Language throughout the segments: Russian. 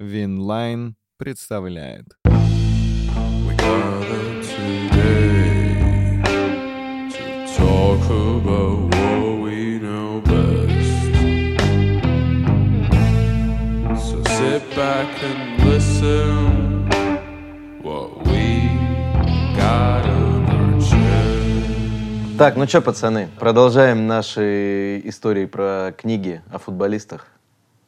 Winline представляет. We gather today to talk about what we know best. So sit back and listen what we got on our chest. Так, ну что, пацаны, продолжаем наши истории про книги о футболистах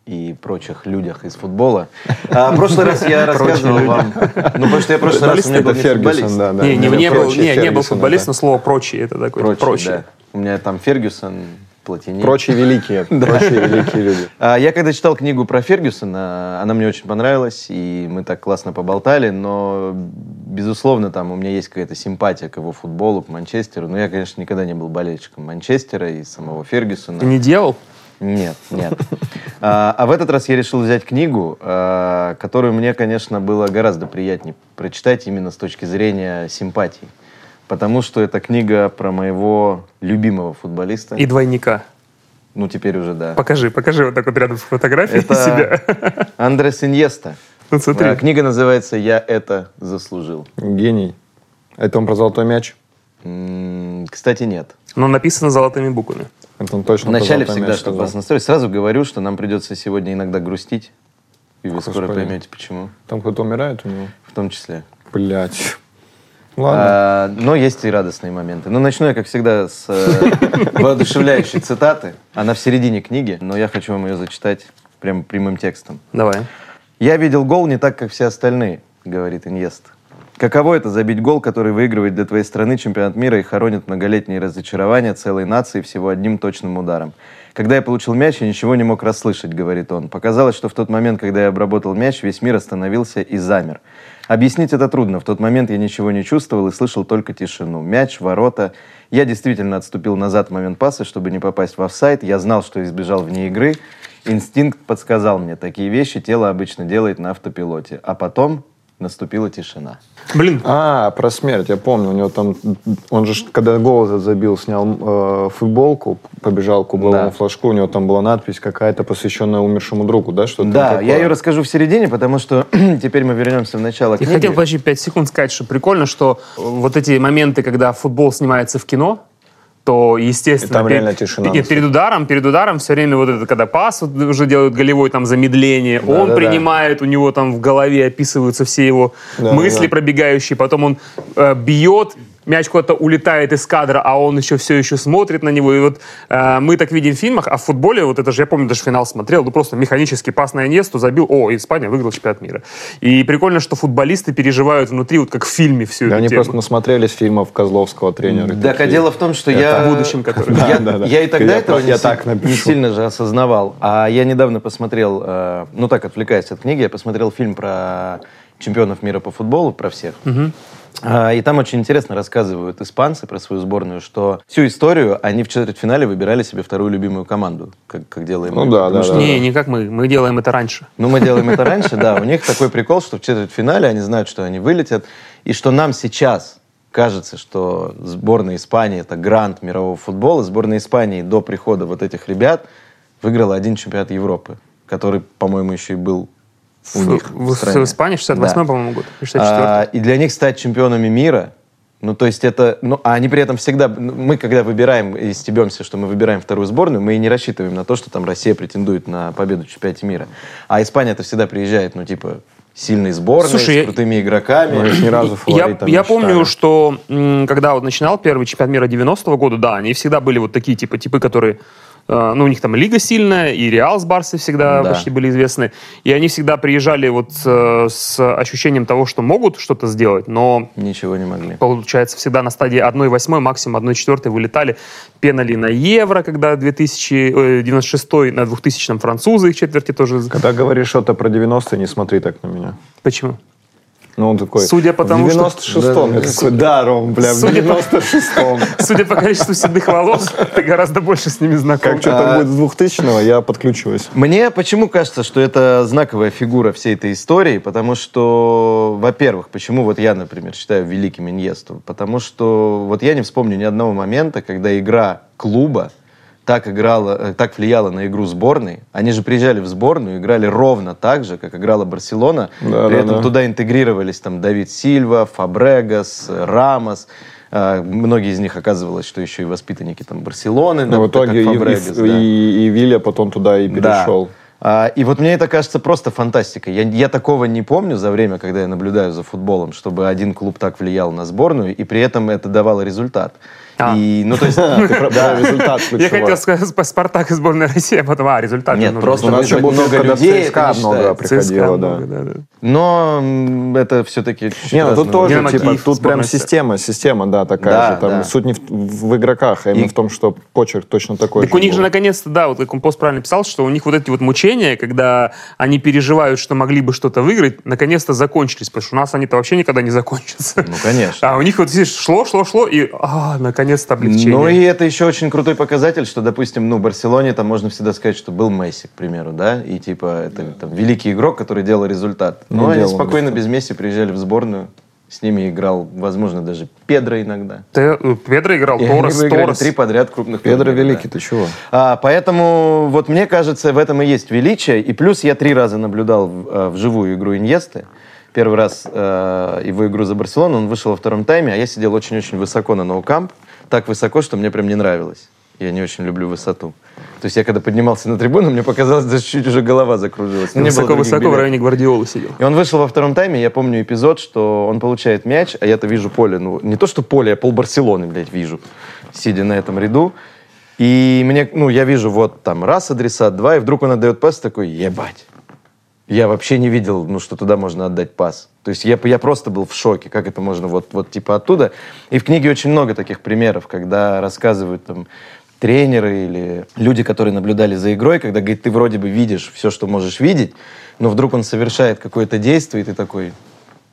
и прочих людях из футбола. А, в прошлый раз я рассказывал вам... Ну, потому что я в прошлый раз у меня был футболист. да, да. Не, не, не, был, не, не был футболист, но слово прочие это такое Прочие. У меня там Фергюсон, Платини. Прочие великие, прочие великие люди. А, Я когда читал книгу про Фергюсона, она мне очень понравилась, и мы так классно поболтали, но, безусловно, там у меня есть какая-то симпатия к его футболу, к Манчестеру. Но я, конечно, никогда не был болельщиком Манчестера и самого Фергюсона. Ты не делал? Нет, нет. А, а в этот раз я решил взять книгу, а, которую мне, конечно, было гораздо приятнее прочитать именно с точки зрения симпатии. Потому что это книга про моего любимого футболиста. И двойника. Ну, теперь уже да. Покажи, покажи вот так вот рядом фотографии Это себя. Андрес Иньеста. Ну смотри. А, Книга называется «Я это заслужил». Гений. Это он про золотой мяч? М, Кстати, нет. Но написано золотыми буквами. Это он точно Вначале всегда, чтобы вас настроить, сразу говорю, что нам придется сегодня иногда грустить. И вы скоро Господи. поймете, почему. Там кто-то умирает у него? В том числе. Блять. Ладно. А, но есть и радостные моменты. Но начну я, как всегда, с э, воодушевляющей цитаты. Она в середине книги, но я хочу вам ее зачитать прям прямым текстом. Давай. «Я видел гол не так, как все остальные», — говорит Иньест. «Каково это забить гол, который выигрывает для твоей страны чемпионат мира и хоронит многолетние разочарования целой нации всего одним точным ударом? Когда я получил мяч, я ничего не мог расслышать», — говорит он. «Показалось, что в тот момент, когда я обработал мяч, весь мир остановился и замер. Объяснить это трудно. В тот момент я ничего не чувствовал и слышал только тишину. Мяч, ворота. Я действительно отступил назад в момент паса, чтобы не попасть в офсайд. Я знал, что избежал вне игры. Инстинкт подсказал мне, такие вещи тело обычно делает на автопилоте. А потом наступила тишина. Блин, А, про смерть, я помню. У него там, он же, когда гол этот забил, снял э, футболку, побежал к угловому Да. флажку, у него там была надпись какая-то, посвященная умершему другу, да? Что-то Да, такое. я ее расскажу в середине, потому что теперь мы вернемся в начало я книги. хотел почти 5 секунд сказать, что прикольно, что вот эти моменты, когда футбол снимается в кино, то, естественно... И там перед- реально тишина Нет, перед ударом, перед ударом все время вот это, когда пас вот уже делают голевой там замедление, он да-да. принимает, у него там в голове описываются все его Да, мысли да. пробегающие, потом он э, бьет, мяч куда-то улетает из кадра, а он еще все еще смотрит на него. И вот э, мы так видим в фильмах, а в футболе, вот это же, я помню, даже финал смотрел, ну просто механический пас на Иньесту забил, о, Испания выиграла чемпионат мира. И прикольно, что футболисты переживают внутри, вот как в фильме всю Да, эту они тему. просто насмотрелись фильмов Козловского тренера. Так, а дело в том, что я... В будущем, который... Я, Да, да, да. я и тогда Я этого не, так не напишу. сильно же осознавал. А я недавно посмотрел, э, ну так, отвлекаясь от книги, я посмотрел фильм про чемпионов мира по футболу, про всех. А, И там очень интересно рассказывают испанцы про свою сборную, что всю историю они в четвертьфинале выбирали себе вторую любимую команду, как, как делаем Ну мы. да, Потому да, что- да. Не, не как мы. Мы делаем это раньше. ну, мы делаем это раньше, да. У них такой прикол, что в четвертьфинале они знают, что они вылетят, и что нам сейчас кажется, что сборная Испании — это грант мирового футбола. Сборная Испании до прихода вот этих ребят выиграла один чемпионат Европы, который, по-моему, еще и был у В, них в- стране. в Испании 68 Да. по-моему, год. или 64 А, и для них стать чемпионами мира, ну, то есть это... Ну, а они при этом всегда... ну, Мы, когда выбираем и стебемся, что мы выбираем вторую сборную, мы и не рассчитываем на то, что там Россия претендует на победу в чемпионате мира. А Испания это всегда приезжает, ну, типа, сильной сборной, Слушай, с я- крутыми игроками. Мы их ни разу Я, фаворитом я не помню, что когда вот начинал первый чемпионат мира 90-го года, да, они всегда были вот такие типа типы, которые ну, у них там лига сильная, и Реал с Барсой всегда Да. почти были известны. И они всегда приезжали вот э, с ощущением того, что могут что-то сделать, но Ничего не могли. получается, всегда на стадии 1-8, максимум 1-4 вылетали. Пенали на Евро, когда 2096 на 2000 французы их четверти тоже... Когда говоришь что-то про 90-е, не смотри так на меня. Почему? Ну, он такой... Судя по тому, в что- 96-м. Я такой, да, Ром, бля, в Судя по- 96-м. Судя по количеству седых волос, ты гораздо больше с ними знаком. Как что-то будет с 2000-го, я подключусь. Мне почему кажется, что это знаковая фигура всей этой истории? Потому что, во-первых, почему вот я, например, считаю великим Иньесту? Потому что вот я не вспомню ни одного момента, когда игра клуба так играла, э, так влияла на игру сборной. Они же приезжали в сборную, играли ровно так же, как играла Барселона. Да, При да, этом да. туда интегрировались там Давид Сильва, Фабрегас, Рамос. А, Многие из них оказывалось, что еще и воспитанники там Барселоны. Ну, в итоге и, Фабрегас, и- да. и- и Виля потом туда и Да. перешел. А, И вот мне это кажется просто фантастикой. Я, я такого не помню за время, когда я наблюдаю за футболом, чтобы один клуб так влиял на сборную, и при этом это давало результат. А. И, ну, то есть, про результат Я хотел сказать Спа- Спартак и сборная России, а потом, а, результат. Нет, просто У нас вызвать же был много людей, ЦСКА много приходило, да. да, да. Но это все-таки Не, ну тут тоже, типа, тут прям система, система, да, такая Да, же. Там да. суть не в, игроках, а именно в том, что почерк точно такой Так у них же наконец-то, да, вот как он пост правильно писал, что у них вот эти вот мучения, когда они переживают, что могли бы что-то выиграть, наконец-то закончились, потому что у нас они-то вообще никогда не закончатся. Ну, конечно. А у них вот здесь шло, шло, шло, и а, наконец-то облегчение. Ну и это еще очень крутой показатель, что, допустим, ну, Барселоне там можно всегда сказать, что был Месси, к примеру, да, и типа это там, великий игрок, который делал результат. Не Но они делал спокойно без Месси приезжали в сборную, с ними играл, возможно, даже Педро иногда. Те- э, Педро играл, И они Торрес, Торрес. три подряд крупных Педро турнира, Великий, да. ты чего? А, поэтому вот мне кажется, в этом и есть величие. И плюс я три раза наблюдал в- э, вживую игру Иньесты. Первый раз э, его игру за Барселону, он вышел во втором тайме, а я сидел очень-очень высоко на ноукамп. Так высоко, что мне прям не нравилось. Я не очень люблю высоту. То есть я когда поднимался на трибуну, мне показалось, даже чуть уже голова закружилась. Ну, Высоко-высоко в районе Гвардиолы сидел. И он вышел во втором тайме, я помню эпизод, что он получает мяч, а я-то вижу поле, ну, не то что поле, я пол Барселоны, блядь, вижу, сидя на этом ряду. И мне, ну, я вижу вот там раз адресат, два, и вдруг он отдает пас такой, ебать. Я вообще не видел, ну, что туда можно отдать пас. То есть я, я просто был в шоке, как это можно вот, вот типа оттуда. И в книге очень много таких примеров, когда рассказывают там тренеры или люди, которые наблюдали за игрой, когда, говорит, ты вроде бы видишь все, что можешь видеть, но вдруг он совершает какое-то действие, и ты такой,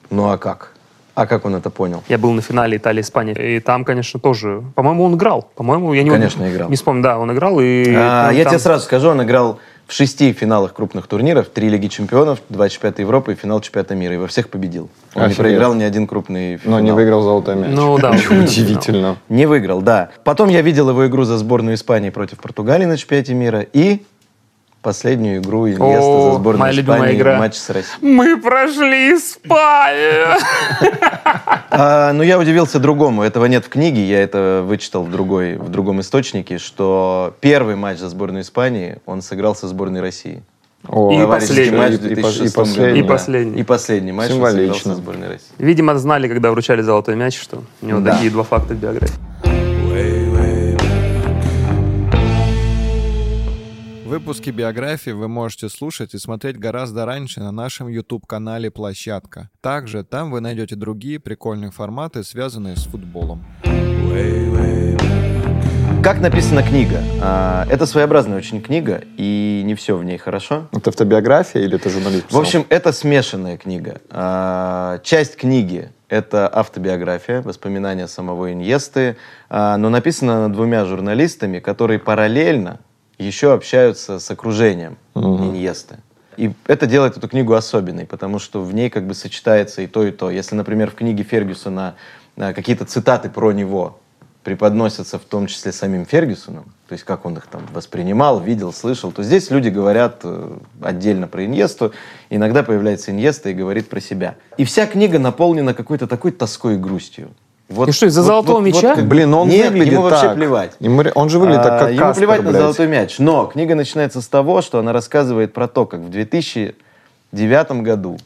ну а как? А как он это понял? Я был на финале Италия-Испания, и там, конечно, тоже... По-моему, он играл. По-моему, я не Конечно, играл. Не вспомню, да, он играл, и... А, там- я там- тебе сразу скажу, он играл в шести финалах крупных турниров, три Лиги Чемпионов, два чемпионата Европы и финал чемпионата мира. И во всех победил. Он не Офигеть. проиграл ни один крупный финал. Но не выиграл золотой мяч. Ну да, он- Удивительно. Не выиграл, да. Потом я видел его игру за сборную Испании против Португалии на чемпионате мира и последнюю игру Иньеста за сборную моя Испании игра. матч с Россией. Мы прошли Испанию! А, ну, я удивился другому. Этого нет в книге, я это вычитал в, другой, в другом источнике, что первый матч за сборную Испании он сыграл со сборной России. О, И последний. матч И- и 2006 пос- и последний. И последний матч Символично. сборной России. Видимо, знали, когда вручали золотой мяч, что у него Да. такие два факта биографии. Выпуски биографии вы можете слушать и смотреть гораздо раньше на нашем YouTube-канале «Площадка». Также там вы найдете другие прикольные форматы, связанные с футболом. Как написана книга? А, Это своеобразная очень книга, и не все в ней хорошо. Это автобиография или это журналист В писал? общем, это смешанная книга. А, Часть книги — это автобиография, воспоминания самого Иньесты, а, но написана она двумя журналистами, которые параллельно еще общаются с окружением Иньесты. И это делает эту книгу особенной, потому что в ней как бы сочетается и то, и то. Если, например, в книге Фергюсона а, какие-то цитаты про него преподносятся в том числе самим Фергюсоном, то есть как он их там воспринимал, видел, слышал, то здесь люди говорят э, отдельно про Иньесту, иногда появляется Иньеста и говорит про себя. И вся книга наполнена какой-то такой тоской и грустью. Вот, И что, из-за золотого мяча? как бы- Блин, он Нет, выглядит ему вообще так. плевать. Ему он же выглядит так, А, как Ему Каспер, плевать на блядь. золотой мяч. Но книга начинается с того, что она рассказывает про то, как в 2009 году,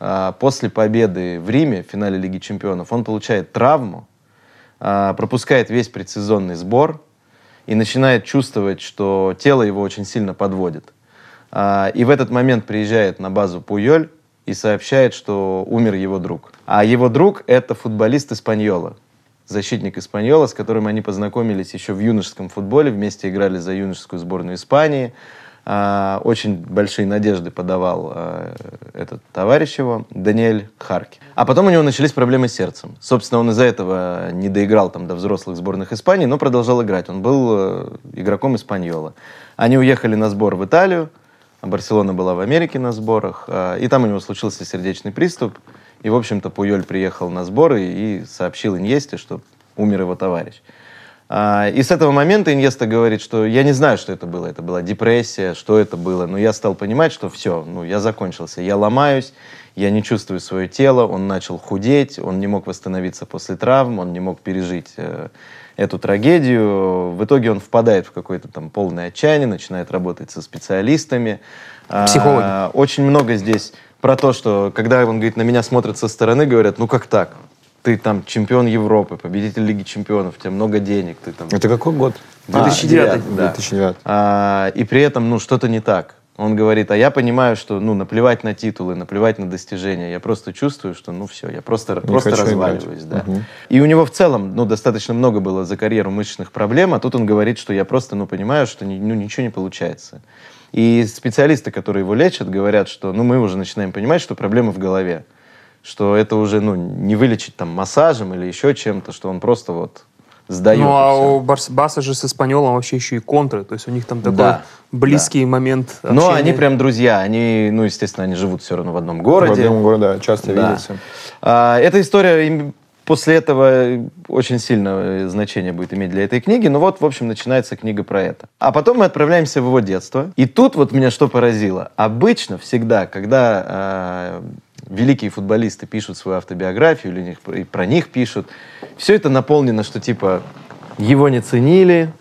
а, после победы в Риме в финале Лиги Чемпионов, он получает травму, а, пропускает весь предсезонный сбор и начинает чувствовать, что тело его очень сильно подводит. А, И в этот момент приезжает на базу Пуйоль и сообщает, что умер его друг. А его друг — это футболист Испаньола, защитник Испаньола, с которым они познакомились еще в юношеском футболе, вместе играли за юношескую сборную Испании. А, Очень большие надежды подавал а, этот товарищ его, Даниэль Харки. А потом у него начались проблемы с сердцем. Собственно, он из-за этого не доиграл там до взрослых сборных Испании, но продолжал играть. Он был э, игроком Испаньола. Они уехали на сбор в Италию, а Барселона была в Америке на сборах, и там у него случился сердечный приступ. И, в общем-то, Пуйоль приехал на сборы и сообщил Иньесте, что умер его товарищ. А, И с этого момента Иньеста говорит, что я не знаю, что это было. Это была депрессия, что это было. Но я стал понимать, что все, ну, я закончился. Я ломаюсь, я не чувствую свое тело. Он начал худеть, он не мог восстановиться после травм, он не мог пережить э, эту трагедию. В итоге он впадает в какое-то там полное отчаяние, начинает работать со специалистами. А, Психологи. Очень много здесь про то, что когда он говорит, на меня смотрят со стороны, говорят, ну как так? Ты там чемпион Европы, победитель Лиги чемпионов, у тебя много денег, ты там... Это какой год? 2009. да. 2009. А, и при этом, ну, что-то не так. Он говорит, а я понимаю, что, ну, наплевать на титулы, наплевать на достижения. Я просто чувствую, что, ну, все, я просто, просто разваливаюсь, играть. да. Мгм. И у него в целом, ну, достаточно много было за карьеру мышечных проблем, а тут он говорит, что я просто, ну, понимаю, что ни- ну, ничего не получается. И специалисты, которые его лечат, говорят, что, ну, мы уже начинаем понимать, что проблема в голове. Что это уже, ну, не вылечить там массажем или еще чем-то, что он просто вот сдает. Ну, а у Барс- Баса же с Испаньолом вообще еще и контры. То есть у них там такой Да, близкий момент Но общения. они прям друзья. Они, ну, естественно, они живут все равно в одном В городе. одном городе, да, часто Да. видится. А, эта история после этого очень сильное значение будет иметь для этой книги. Ну вот, в общем, начинается книга про это. А потом мы отправляемся в его детство. И тут вот меня что поразило. Обычно всегда, когда а, великие футболисты пишут свою автобиографию или них- про них пишут, все это наполнено, что типа его не ценили,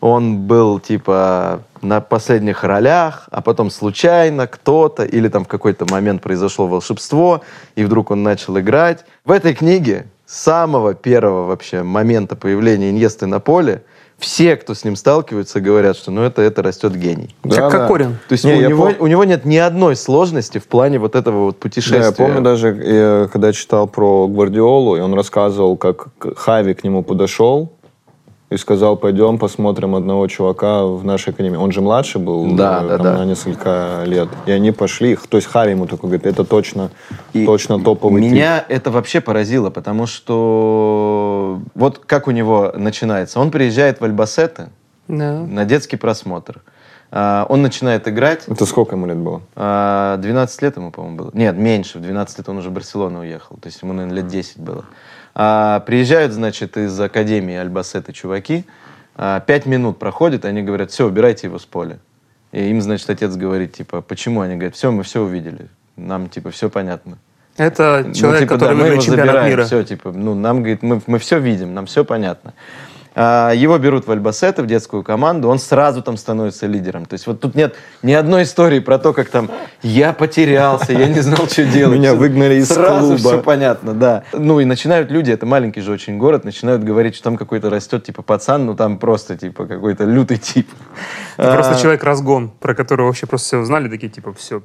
он был типа на последних ролях, а потом случайно кто-то или там в какой-то момент произошло волшебство, и вдруг он начал играть. В этой книге самого первого вообще момента появления Иньесты на поле все, кто с ним сталкиваются, говорят, что ну это, это растет гений. Как Да, да. Кокорин. То есть Не, у, я него, пом- у него нет ни одной сложности в плане вот этого вот путешествия. Да, я помню даже, э, когда читал про Гвардиолу, и он рассказывал, как Хави к нему подошел и сказал, пойдем посмотрим одного чувака в нашей академии. Он же младше был Да, э, да, там, да. на несколько лет. И они пошли, то есть Хави ему такой говорит, это точно, И точно топовый тип. Меня это вообще поразило, потому что вот как у него начинается. Он приезжает в Альбасеты Да. на детский просмотр. А, Он начинает играть. Это сколько ему лет было? А, 12 лет ему, по-моему, было. Нет, меньше. В 12 лет он уже в Барселону уехал. То есть ему, наверное, лет 10 было. А, Приезжают, значит, из Академии Альбасеты чуваки. А, Пять минут проходит, они говорят, все, убирайте его с поля. И им, значит, отец говорит, типа, почему? Они говорят, все, мы все увидели. Нам, типа, все понятно. Это Ну, человек, типа, который да, его чемпионат забираем, мира. Все, типа, ну, нам, говорит, мы, мы все видим, нам все понятно. А, Его берут в Альбасеты, в детскую команду, он сразу там становится лидером. То есть вот тут нет ни одной истории про то, как там я потерялся, я не знал, что делать. Меня выгнали из Сразу клуба. все понятно, да. Ну и начинают люди, это маленький же очень город, начинают говорить, что там какой-то растет типа пацан, ну там просто типа какой-то лютый тип. Это просто А, человек-разгон, про которого вообще просто все узнали, такие типа, все.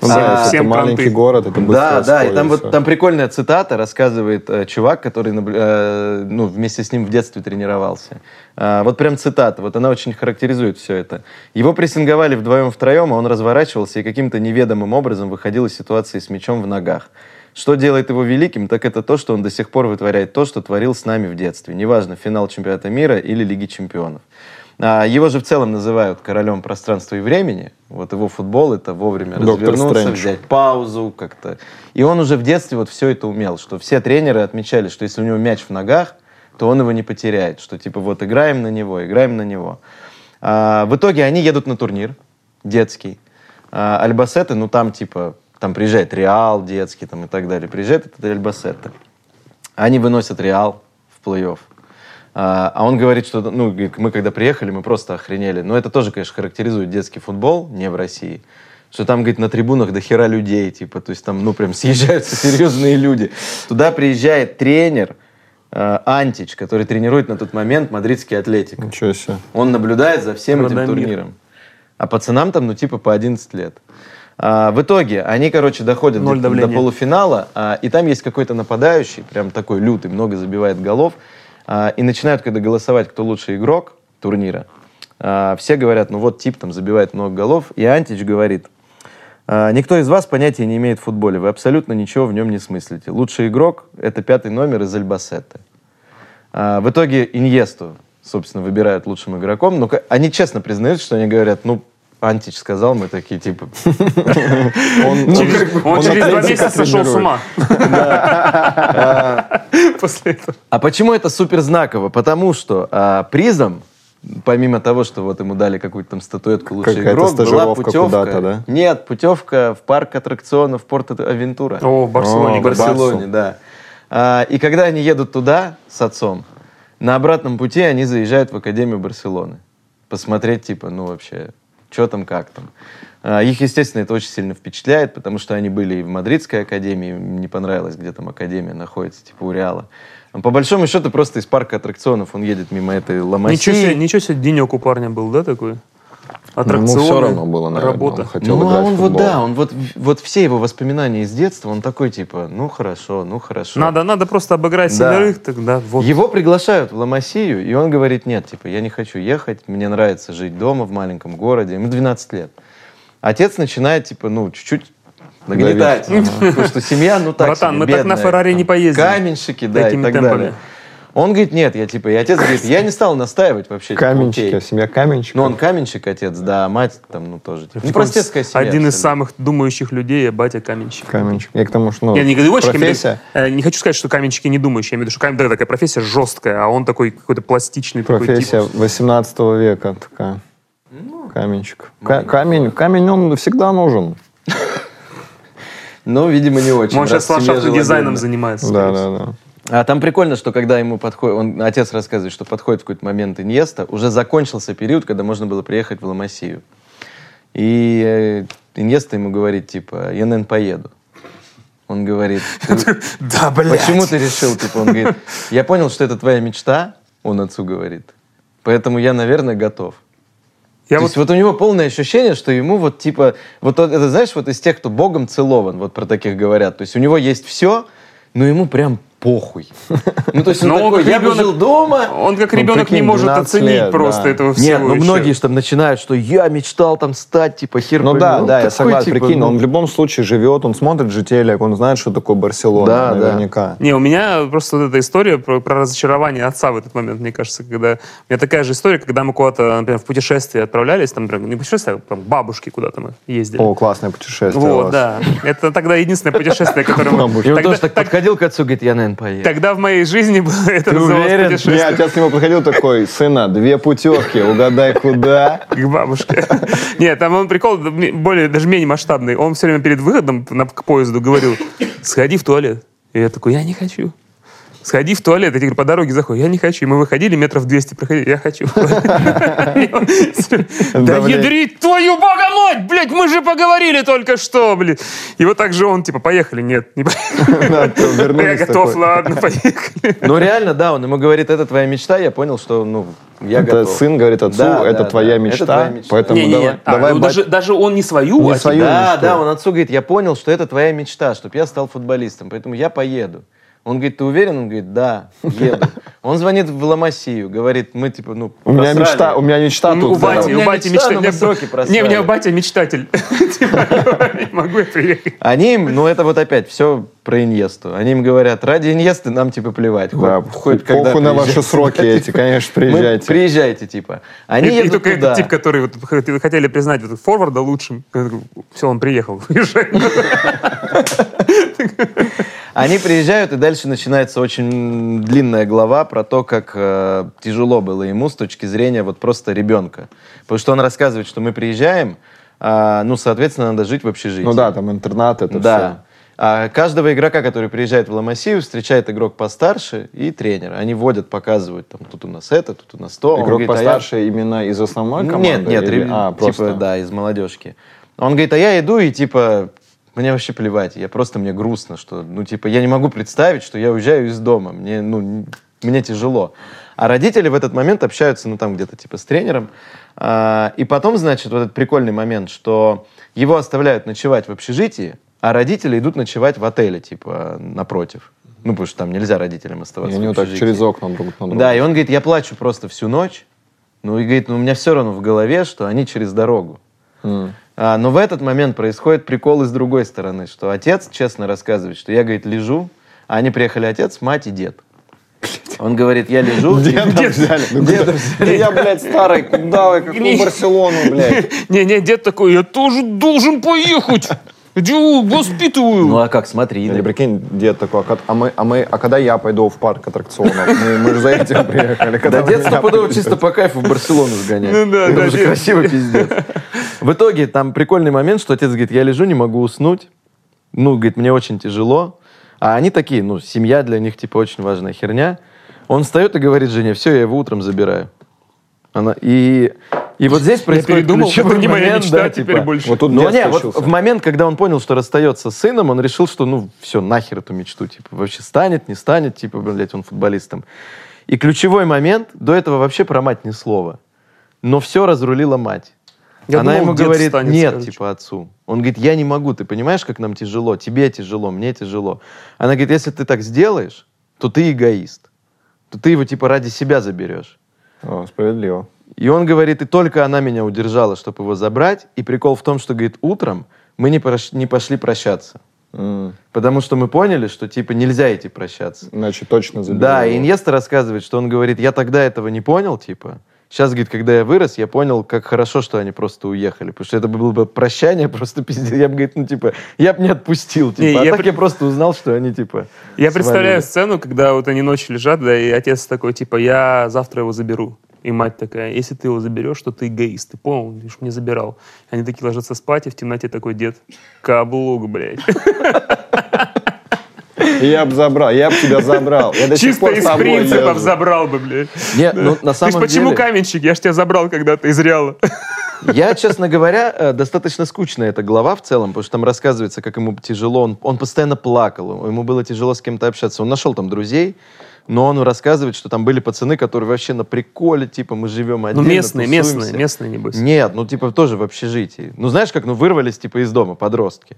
Ну да, это всем маленький кранты. город, это быстро Да, да, и там вот там прикольная цитата рассказывает э, чувак, который э, ну, вместе с ним в детстве тренировался. А, вот прям цитата, вот она очень характеризует все это. Его прессинговали вдвоем-втроем, а он разворачивался и каким-то неведомым образом выходил из ситуации с мячом в ногах. Что делает его великим, так это то, что он до сих пор вытворяет то, что творил с нами в детстве. Неважно, финал чемпионата мира или Лиги чемпионов. А, его же в целом называют королем пространства и времени. Вот его футбол это вовремя Доктор развернуться, Стрэндж. взять паузу как-то. И он уже в детстве вот все это умел, что все тренеры отмечали, что если у него мяч в ногах, то он его не потеряет, что типа вот играем на него, играем на него. А, в итоге они едут на турнир детский. А, Альбасеты, ну там типа, там приезжает Реал детский там и так далее. Приезжает этот Альбасеты. Они выносят Реал в плей-офф. А а он говорит, что ну, мы когда приехали, мы просто охренели. Но это тоже, конечно, характеризует детский футбол, не в России. Что там, говорит, на трибунах до хера людей, типа, то есть там, ну, прям съезжаются серьезные люди. Туда приезжает тренер э, Антич, который тренирует на тот момент мадридский атлетик. Ничего себе. Он наблюдает за всем этим Радомир. турниром. А пацанам там, ну, типа, по 11 лет. А, в итоге они, короче, доходят Ноль до давления. полуфинала, а, и там есть какой-то нападающий, прям такой лютый, много забивает голов, а, и начинают, когда голосовать, кто лучший игрок турнира, а, все говорят, ну вот тип там забивает много голов, и Антич говорит, «А, никто из вас понятия не имеет в футболе, вы абсолютно ничего в нем не смыслите. Лучший игрок — это пятый номер из Альбасетты. А, в итоге Иньесту, собственно, выбирают лучшим игроком. Но они честно признают, что они говорят, ну, Антич сказал, мы такие, типа, Он, Через- Он через два месяца сошел с ума. После этого. А почему это супер знаково? Потому что а, призом, помимо того, что вот ему дали какую-то там статуэтку лучший игрок, была путевка. да? Нет, путевка в парк аттракционов Порт-Авентура. О, в Барселоне. в Барселоне, да. А, и когда они едут туда с отцом, на обратном пути они заезжают в Академию Барселоны. Посмотреть, типа, ну вообще, что там, как там. А, их, естественно, это очень сильно впечатляет, потому что они были и в Мадридской академии, им не понравилось, где там академия находится, типа у Реала. А По большому счету, просто из парка аттракционов он едет мимо этой Ламасии. Ничего себе, ничего себе денек у парня был, да, такой? Ему Аттракционы, все равно было, наверное. работа. Он хотел Ну, а играть он в вот, футбол. да, он вот, вот все его воспоминания из детства, он такой, типа, ну хорошо, ну хорошо. Надо, надо просто обыграть Да. семерых, тогда вот. Его приглашают в Ламасию, и он говорит, нет, типа, я не хочу ехать, мне нравится жить дома в маленьком городе. Ему 12 лет. Отец начинает, типа, ну, чуть-чуть нагнетать. Потому что семья, ну так Братан, себе, мы так на. Феррари не поездим. Каменщики, да, Такими и так темпами. далее. Он говорит, нет, я типа, и отец говорит, я не стал настаивать вообще. типа, Каменщики, окей. а семья каменщиков. Ну, он каменщик, отец, да, а мать там, ну, тоже. Типа, ну, простецкая семья. Один из самых думающих людей, а батя каменщик. Каменщик. Я к тому, что, ну, Я не говорю, профессия, не хочу сказать, что каменщики не думающие. Я имею в виду, что камень да, такая профессия жесткая, а он такой какой-то пластичный такой профессия тип. 18 века такая. Ну, Каменщик. Ка- камень, камень, он всегда нужен. Ну, видимо, не очень. Он сейчас ландшафтным дизайном занимается. Да, да, да. А там прикольно, что когда ему подходит, он, отец рассказывает, что подходит в какой-то момент Иньеста, уже закончился период, когда можно было приехать в Ламасию. И э, Иньеста ему говорит, типа, я, наверное, поеду. Он говорит, «Ты- Да, блядь. почему ты решил? Типа, он говорит, я понял, что это твоя мечта, он отцу говорит. Поэтому я, наверное, готов. Я То вот есть вот у него полное ощущение, что ему вот типа, вот это знаешь, вот из тех, кто Богом целован, вот про таких говорят. То есть у него есть все, но ему прям похуй. Ну, то есть он Но он такой, как я бы ребенок- жил дома. Он как Ну, ребенок не прикинь, может 12 оценить лет, просто да. этого всего. Нет, ну еще. многие же там начинают, что я мечтал там стать, типа, хер Ну да, да, я согласен. типа, Прикинь, ну, он в любом случае живет, он смотрит же телек, он знает, что такое Барселона, Да, да. наверняка. Не, у меня просто вот эта история про, про разочарование отца в этот момент, мне кажется, когда... У меня такая же история, когда мы куда-то, например, в путешествие отправлялись, там, например, не путешествие, а там, к бабушке куда-то мы ездили. О, классное путешествие у вот, вас. да. Это тогда единственное путешествие, которое мы... И он Тогда, тоже так подходил к отцу, говорит, я, наверное, поеду. тогда в моей жизни было это Ты уверен? Не, путешествие отец к нему подходил такой, сына, две путевки, угадай куда. к бабушке. Нет, там он прикол более, даже менее масштабный. Он все время перед выходом на- к поезду говорил, сходи в туалет. И я такой, я не хочу. Сходи в туалет. Я говорю, по дороге заходи. Я не хочу. И мы выходили, метров 200 проходили. Я хочу. Да ядрить твою бога мать! Блядь, мы же поговорили только что, блин. И вот так же он, типа, поехали. Нет, не поехали. Я готов, ладно, поехали. Ну реально, да, он ему говорит, это твоя мечта, я понял, что, ну, я Это готов. сын говорит отцу, Да, это да, твоя да, это мечта, твоя мечта. поэтому Не-не-не. давай, А, давай ну, бать- даже, даже он не свою, Не а свою. Да, мечту. да, он отцу говорит, я понял, что это твоя мечта, чтобы я стал футболистом, поэтому я поеду. Он говорит, ты уверен? Он говорит, да, еду. Он звонит в Ламасию, говорит, мы типа, ну, У меня просрали. мечта, у меня мечта Ну, тут. у бати. У меня у бати мечта, мечта- но мы сроки просрали. Не, у меня батя мечтатель. Типа, Могу я приехать. Они им, ну это вот опять все про Иньесту. Они им говорят, ради Иньесты нам типа плевать. Да, Хоть- когда похуй на ваши приезжайте. сроки эти, конечно, Мы- приезжайте. Приезжайте, типа. Они И, и едут только туда. этот тип, который вот хот- хотели признать вот форварда лучшим. Все, он приехал. Уезжай. Они приезжают, и дальше начинается очень длинная глава про то, как э, тяжело было ему с точки зрения вот просто ребенка. Потому что он рассказывает, что мы приезжаем, а, ну, соответственно, надо жить в общежитии. Ну да, там интернат, это да. А каждого игрока, который приезжает в Ламасию, встречает игрок постарше и тренер. Они водят, показывают, там, тут у нас это, тут у нас то. все. Игрок говорит, а я- постарше именно из основной команды? Нет, нет, или- а, типа, просто. да, из молодежки. Он говорит, а я иду и, типа, мне вообще плевать, я просто, мне грустно, что, ну, типа, я не могу представить, что я уезжаю из дома, мне, ну, мне тяжело. А родители в этот момент общаются, ну, там где-то, типа, с тренером. А, и потом, значит, вот этот прикольный момент, что его оставляют ночевать в общежитии, а родители идут ночевать в отеле, типа, напротив. Ну, потому что там нельзя родителям И оставаться они в вот так через окна друг на друга. Да, и он говорит, я плачу просто всю ночь. Ну, и говорит, ну, у меня все равно в голове, что они через дорогу. М. А, но в этот момент происходит прикол и с другой стороны, что отец честно рассказывает, что я, говорит, лежу, а они приехали отец, мать и дед. Он говорит, я лежу. Деда взяли. Ну, Деда Да я, блядь, старый, куда вы, какую Барселону, блядь? Не-не, дед такой, я тоже должен поехать. Иди, воспитываю. Ну а как, смотри. Или прикинь, дед такой, а а мы, а мы, а когда я пойду в парк аттракционов? Мы, мы же за этим приехали. когда Да дед стопудово чисто по кайфу в Барселону сгонять. Ну да, да, же дед. красиво пиздец. В итоге там прикольный момент, что отец говорит, я лежу, не могу уснуть. Ну, говорит, мне очень тяжело. А они такие, ну, семья для них, типа, очень важная херня. Он встает и говорит жене, все, я его утром забираю. Она, и, и вот здесь происходит передумал, ключевой это не моя момент, мечта да, теперь типа, больше. Вот тут ну, дед не, вот в момент, когда он понял, что расстается с сыном, он решил, что, ну, все, нахер эту мечту, типа, вообще станет, не станет, типа, блядь, он футболистом. И ключевой момент, до этого вообще про мать ни слова. Но все разрулила мать. Я Она думал, ему говорит, станет, нет, скажет. типа, отцу. Он говорит, я не могу, ты понимаешь, как нам тяжело? Тебе тяжело, мне тяжело. Она говорит, если ты так сделаешь, то ты эгоист. То ты его, типа, ради себя заберешь. О, справедливо. И он говорит, и только она меня удержала, чтобы его забрать. И прикол в том, что, говорит, утром мы не, прош- не пошли прощаться. М, Потому что мы поняли, что, типа, нельзя идти прощаться. Значит, точно заберу. Да, и. Иньеста рассказывает, что он говорит, я тогда этого не понял, типа. Сейчас, говорит, когда я вырос, я понял, как хорошо, что они просто уехали. Потому что это было бы прощание, просто пиздец. Я бы, говорит, ну, типа, я бы не отпустил, типа. Не, а я так при- я просто узнал, что они, типа, Я представляю свалили. сцену, когда вот они ночью лежат, да, и отец такой, типа, я завтра его заберу. И мать такая, если ты его заберешь, то ты эгоист. Ты понял, лишь не забирал. Они такие ложатся спать, и в темноте такой дед, каблук, блядь. Я бы забрал, я бы тебя забрал. Я до сих Чисто из принципов езжу. забрал бы, блядь. Не, ну, на Ты ж самом почему деле... каменщик? Я ж тебя забрал когда-то из Реала. Я, честно говоря, э, достаточно скучная эта глава в целом, потому что там рассказывается, как ему тяжело. Он, он постоянно плакал, ему было тяжело с кем-то общаться. Он нашел там друзей, но он рассказывает, что там были пацаны, которые вообще на приколе, типа, мы живем Ну, отдельно, местные, местные, тусуемся. местные, небось. Нет, ну, типа, тоже в общежитии. Ну, знаешь, как, ну, вырвались, типа, из дома подростки.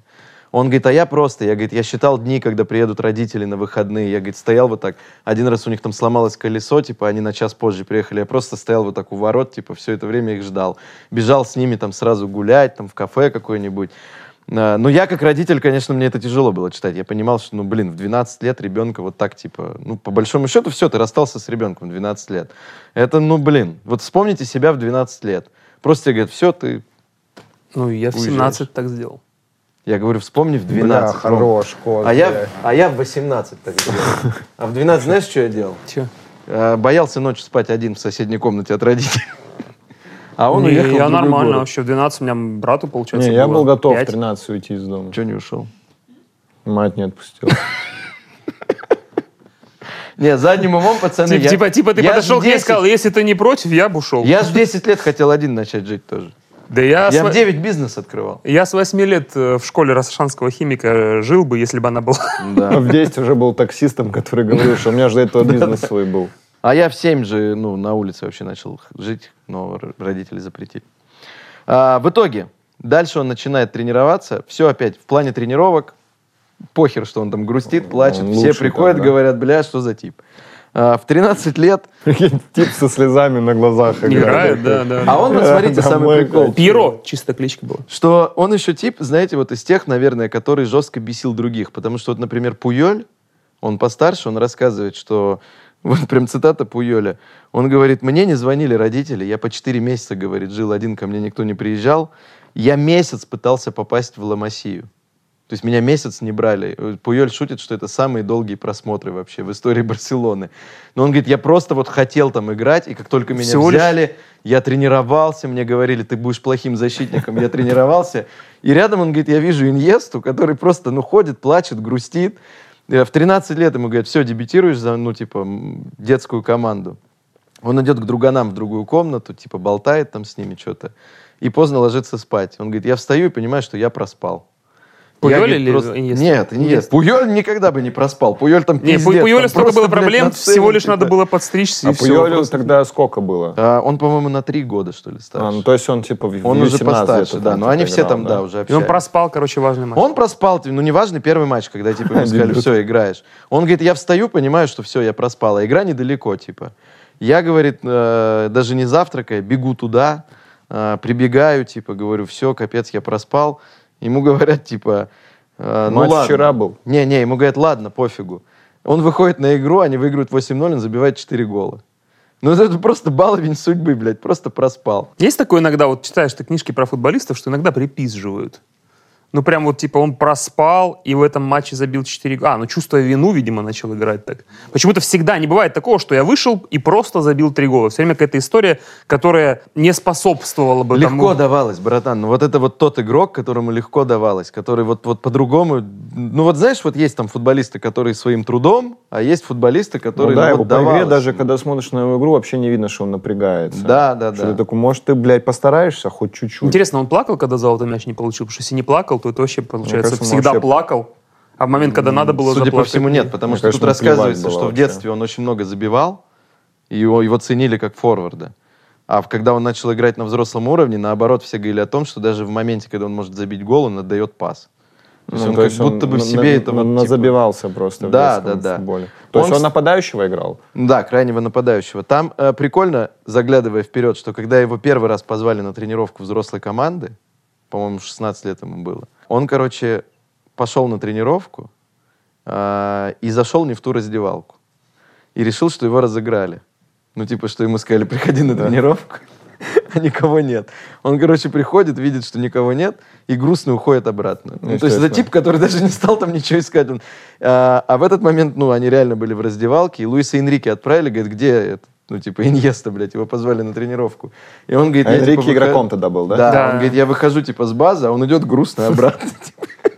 Он говорит, а я просто, я, говорит, я считал дни, когда приедут родители на выходные. Я, говорит, стоял вот так. Один раз у них там сломалось колесо, типа, они на час позже приехали. Я просто стоял вот так у ворот, типа, все это время их ждал. Бежал с ними там сразу гулять, там, в кафе какое-нибудь. А, Ну, я как родитель, конечно, мне это тяжело было читать. Я понимал, что, ну, блин, в 12 лет ребенка вот так, типа, ну, по большому счету, все, ты расстался с ребенком в 12 лет. Это, ну, блин, вот вспомните себя в 12 лет. Просто тебе говорят, все, ты... Ну, я в Уезжаешь. 17 так сделал. Я говорю, вспомни в Бля, 12. Ром. хорош, кот, А я, а я в 18 так делал. А в 12 знаешь, что я делал? Че? А, Боялся ночью спать один в соседней комнате от родителей. А он Не, уехал в я другой нормально город. вообще. В 12 у меня брату, получается, Не, я был готов в пять. 13 уйти из дома. Чего не ушел? Мать не отпустила. Не, задним умом, пацаны, Типа, я- типа, типа ты подошел к ней и 10 сказал, если ты не против, я бы ушел. Я с 10 лет хотел один начать жить тоже. Да я, Я с, в во- 9 бизнес открывал. я с 8 лет э, в школе Рассашанского химика э, жил бы, если бы она была. Да. В 10 уже был таксистом, который говорил, что у меня же до этого бизнес свой был. А я в 7 же, ну, на улице вообще начал жить, но родители запретили. А, в итоге, дальше он начинает тренироваться. Все опять в плане тренировок. Похер, что он там грустит, плачет. Он Все приходят, там, да. говорят, бля, что за тип. А, в 13 лет... Тип со слезами на глазах Играет, играет. да, да. А он, вот смотрите, самый прикол. Пьеро, чисто кличка была. Что он еще тип, знаете, вот из тех, наверное, который жестко бесил других. Потому что, вот, например, Пуйоль, он постарше, он рассказывает, что... Вот прям цитата Пуйоля. Он говорит, мне не звонили родители, я по 4 месяца, говорит, жил один, ко мне никто не приезжал. Я месяц пытался попасть в Ламасию. То есть меня месяц не брали. Пуйоль шутит, что это самые долгие просмотры вообще в истории Барселоны. Но он говорит, я просто вот хотел там играть, и как только меня Всего лишь- взяли, я тренировался, мне говорили, ты будешь плохим защитником, я тренировался. И рядом, он говорит, я вижу Иньесту, который просто, ну, ходит, плачет, грустит. Э, В 13 лет ему говорят, все, дебютируешь за, ну, типа, детскую команду. Он идет к друганам в другую комнату, типа, болтает там с ними что-то. И поздно ложится спать. Он говорит, я встаю и понимаю, что я проспал. Пуйоль Я, или просто- Иньеста? Нет, Иньеста. Пуйоль никогда бы не проспал. Пуйоль там Не, пиздец. Пу- Пуйоле там столько просто, было блядь, проблем, сцене, всего лишь типа. надо было подстричься, и А все. Пуйолю тогда сколько было? А, он, по-моему, на три года, что ли, старше. А, ну то есть он типа в он уже 18 постарше, да. Но они типа все играл, там, да, уже И он проспал, короче, важный матч. Он проспал, ну, неважно, первый матч, когда, типа, ему сказали, все, играешь. Он говорит, я встаю, понимаю, что все, я проспал, а игра недалеко, типа. Я, говорит, э, даже не завтракая, бегу туда, э, прибегаю, типа, говорю, все, капец, я проспал. Ему говорят, типа, э, ну Матч ладно. вчера был. Не-не, ему говорят, ладно, пофигу. Он выходит на игру, они выигрывают 8-0, он забивает 4 гола. Ну, это просто баловень судьбы, блядь, просто проспал. Есть такое иногда, вот читаешь ты книжки про футболистов, что иногда припизживают. Ну, прям вот, типа, он проспал и в этом матче забил 4 гола. А, ну, чувствуя вину, видимо, начал играть так. Почему-то всегда не бывает такого, что я вышел и просто забил 3 гола. Все время какая-то история, которая не способствовала бы Легко тому... давалось, братан. Ну, вот это вот тот игрок, которому легко давалось, который вот, вот по-другому... Ну, вот знаешь, вот есть там футболисты, которые своим трудом, а есть футболисты, Ну которые... да, ну, его вот по игре давалось. даже, когда смотришь на его игру, вообще не видно, что он напрягается. Да, да, Что да. ты такой, может, ты, блядь, постараешься хоть чуть-чуть. Интересно, он плакал, когда золотой мяч не получил? Потому что если не плакал, то это вообще, получается, кажется, всегда вообще- плакал. А в момент, когда надо было Судя по заплакать... всему, нет, потому Мне что кажется, тут рассказывается, было что в вообще. детстве он очень много забивал, и его, его ценили как форварда. А когда он начал играть на взрослом уровне, наоборот, все говорили о том, что даже в моменте, когда он может забить гол, он отдает пас. То есть Ну, он то как есть он будто бы в себе на- это на- вот, типа- назабивался просто Да, в да, да. футболе. То Он есть он нападающего играл? Да, крайнего нападающего. Там э, прикольно, заглядывая вперед, что когда его первый раз позвали на тренировку взрослой команды, по-моему, 16 лет ему было, он, короче, пошел на тренировку э, и зашел не в ту раздевалку. И решил, что его разыграли. Ну, типа, что ему сказали, приходи на тренировку, а никого нет. Он, короче, приходит, видит, что никого нет, и грустно уходит обратно. Ну, то есть это тип, который даже не стал там ничего искать. Он, а, а в этот момент, ну, они реально были в раздевалке, и Луиса Энрике отправили, говорит, где этот, ну, типа, Иньеста, блядь, его позвали на тренировку. И он говорит, А я, типа, Энрике выхожу- игроком тогда был, да? Да, Да. он говорит, я выхожу, типа, с базы, а он идет грустно обратно.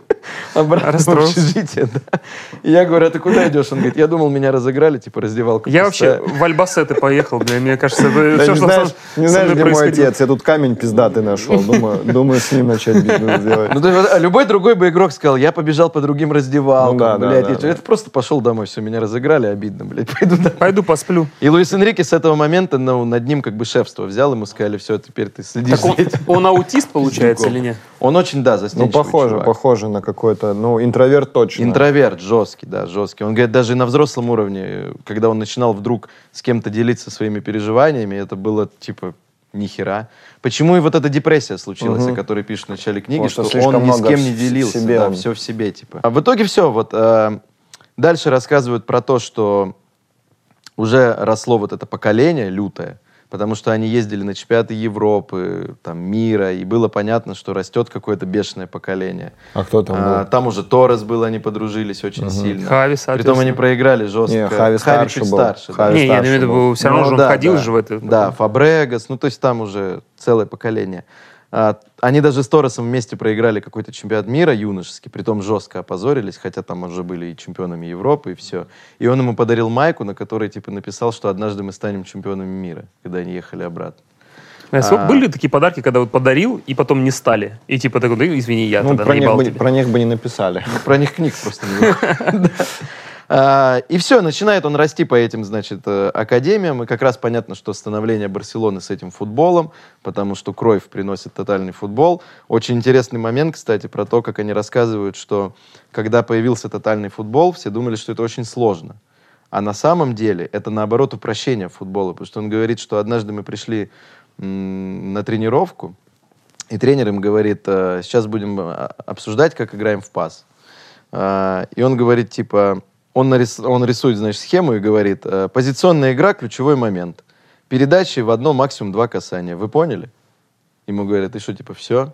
Обратно в Расстроился. общежитие, да. И я говорю, а ты куда идешь? Он говорит, я думал, меня разыграли, типа, раздевалка Я пустая». вообще в Альбасеты поехал, бля, мне кажется, это Да все, не что знаешь, со- не со знаешь, где мой отец? Я тут камень пиздатый нашел. Думаю, думаю с ним начать бизнес делать. Ну, то есть, а любой другой бы игрок сказал, я побежал по другим раздевалкам, Ну да, да, блядь. да, я- да. Это просто пошел домой, все, меня разыграли, обидно, блядь, пойду домой. Пойду посплю. И Луис Энрике с этого момента ну, над ним как бы шефство взял, ему сказали, все, теперь ты следишь Так он, он аутист, получается, или нет? Он очень, да, Ну, застенчивый похоже, чувак. похоже на какой-то, ну, интроверт точно. Интроверт жесткий, да, жесткий. Он говорит, даже на взрослом уровне, когда он начинал вдруг с кем-то делиться своими переживаниями, это было типа ни хера. Почему и вот эта депрессия случилась, о которой пишет в начале книги, Потому что что он ни с кем не делился, себе да, он. все в себе, типа. А в итоге все, вот э, дальше рассказывают про то, что уже росло вот это поколение лютое, потому что они ездили на чемпионаты Европы, там, мира, и было понятно, что растет какое-то бешеное поколение. А кто там А, был? там уже Торрес был, они подружились очень сильно. Хави, Притом они проиграли жестко. Не, Хави старше чуть был. старше. да. Хави Не, я имею в виду, был. все равно Ну же он да, входил да. же в это. Да, Фабрегас, ну то есть там уже целое поколение. А, Они даже с Торресом вместе проиграли какой-то чемпионат мира юношеский, притом жестко опозорились, хотя там уже были и чемпионами Европы, и все. И он ему подарил майку, на которой типа написал, что однажды мы станем чемпионами мира, когда они ехали обратно. А сколько А. Были такие подарки, когда вот подарил, и потом не стали? И типа такой, да извини, я Ну, тогда про них, бы, тебе. про них бы не написали. Про них книг просто не выходит. А, И все, начинает он расти по этим, значит, э, академиям. И как раз понятно, что становление Барселоны с этим футболом, потому что Кройф приносит тотальный футбол. Очень интересный момент, кстати, про то, как они рассказывают, что когда появился тотальный футбол, все думали, что это очень сложно. А на самом деле это, наоборот, упрощение футбола. Потому что он говорит, что однажды мы пришли на тренировку, и тренер им говорит, э, сейчас будем э, обсуждать, как играем в пас. А, И он говорит, типа, он, нарис- он рисует, значит, схему и говорит, э, позиционная игра, ключевой момент. Передачи в одно, максимум два касания. Вы поняли? Ему говорят, и что, типа, все?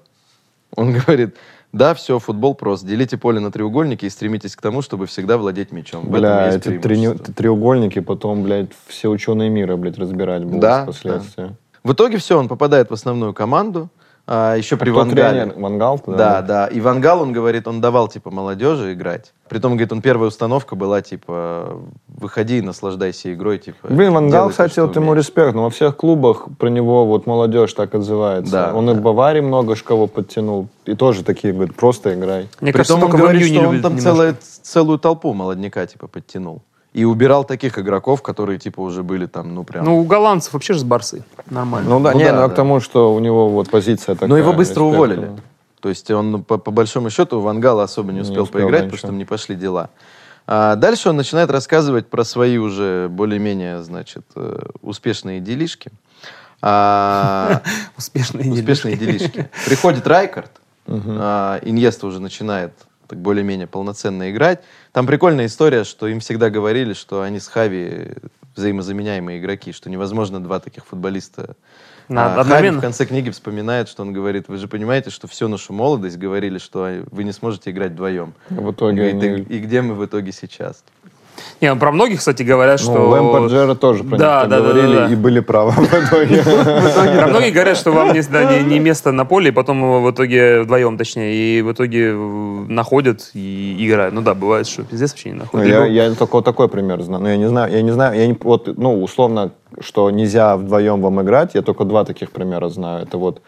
Он говорит, да, все, футбол прост. Делите поле на треугольники и стремитесь к тому, чтобы всегда владеть мячом. В Бля, эти преимущество. треугольники потом, блядь, все ученые мира, блядь, разбирать будут Да, впоследствии. В итоге все, он попадает в основную команду. А, еще при Кто Вангале. Вангал? Да, да. И Вангал, он говорит, он давал, типа, молодежи играть. Притом, говорит, он первая установка была, типа, выходи и наслаждайся игрой, типа. Блин, Вангал, кстати, вот ему умеешь». респект. Но во всех клубах про него вот молодежь так отзывается. Да, он и да. в Баварии много кого подтянул. И тоже такие, говорит, просто играй. Мне кажется, Притом он только говорит, что он там немножко. целая- целую толпу молодняка, типа, подтянул. И убирал таких игроков, которые, типа, уже были там, ну, прям... Ну, у голландцев вообще же с Барсой. Нормально. Ну да, Ну не, да, ну я да. к тому, что у него вот позиция такая. Но его быстро респект уволили. То есть он, ну, по, по большому счету, Вангала особо не Не успел, успел, поиграть, да, потому что ничего. там не пошли дела. А дальше он начинает рассказывать про свои уже более-менее, значит, э, успешные делишки. А, Успешные успешные делишки. делишки. Приходит Райкард, а, Иньеста уже начинает так более-менее полноценно играть. Там прикольная история, что им всегда говорили, что они с Хави взаимозаменяемые игроки, что невозможно два таких футболиста. На- А Хави в конце книги вспоминает, что он говорит, вы же понимаете, что всю нашу молодость говорили, что вы не сможете играть вдвоем. В итоге Говорит, они- и, и где мы в итоге сейчас? Не, ну, про многих, кстати, говорят, Ну, что... Лэмпорд, Джерард тоже про Да, них да, да, говорили да, да. и были правы в итоге. Про многих говорят, что вам не, место на поле, и потом в итоге вдвоем, точнее, и в итоге э, находят и играют. Ну да, бывает, что пиздец вообще не Ну, находят. я, Игру. я только вот такой пример знаю. Но я не знаю, я не знаю, я не, вот, ну, условно, что нельзя вдвоем вам играть, я только два таких примера знаю. Это вот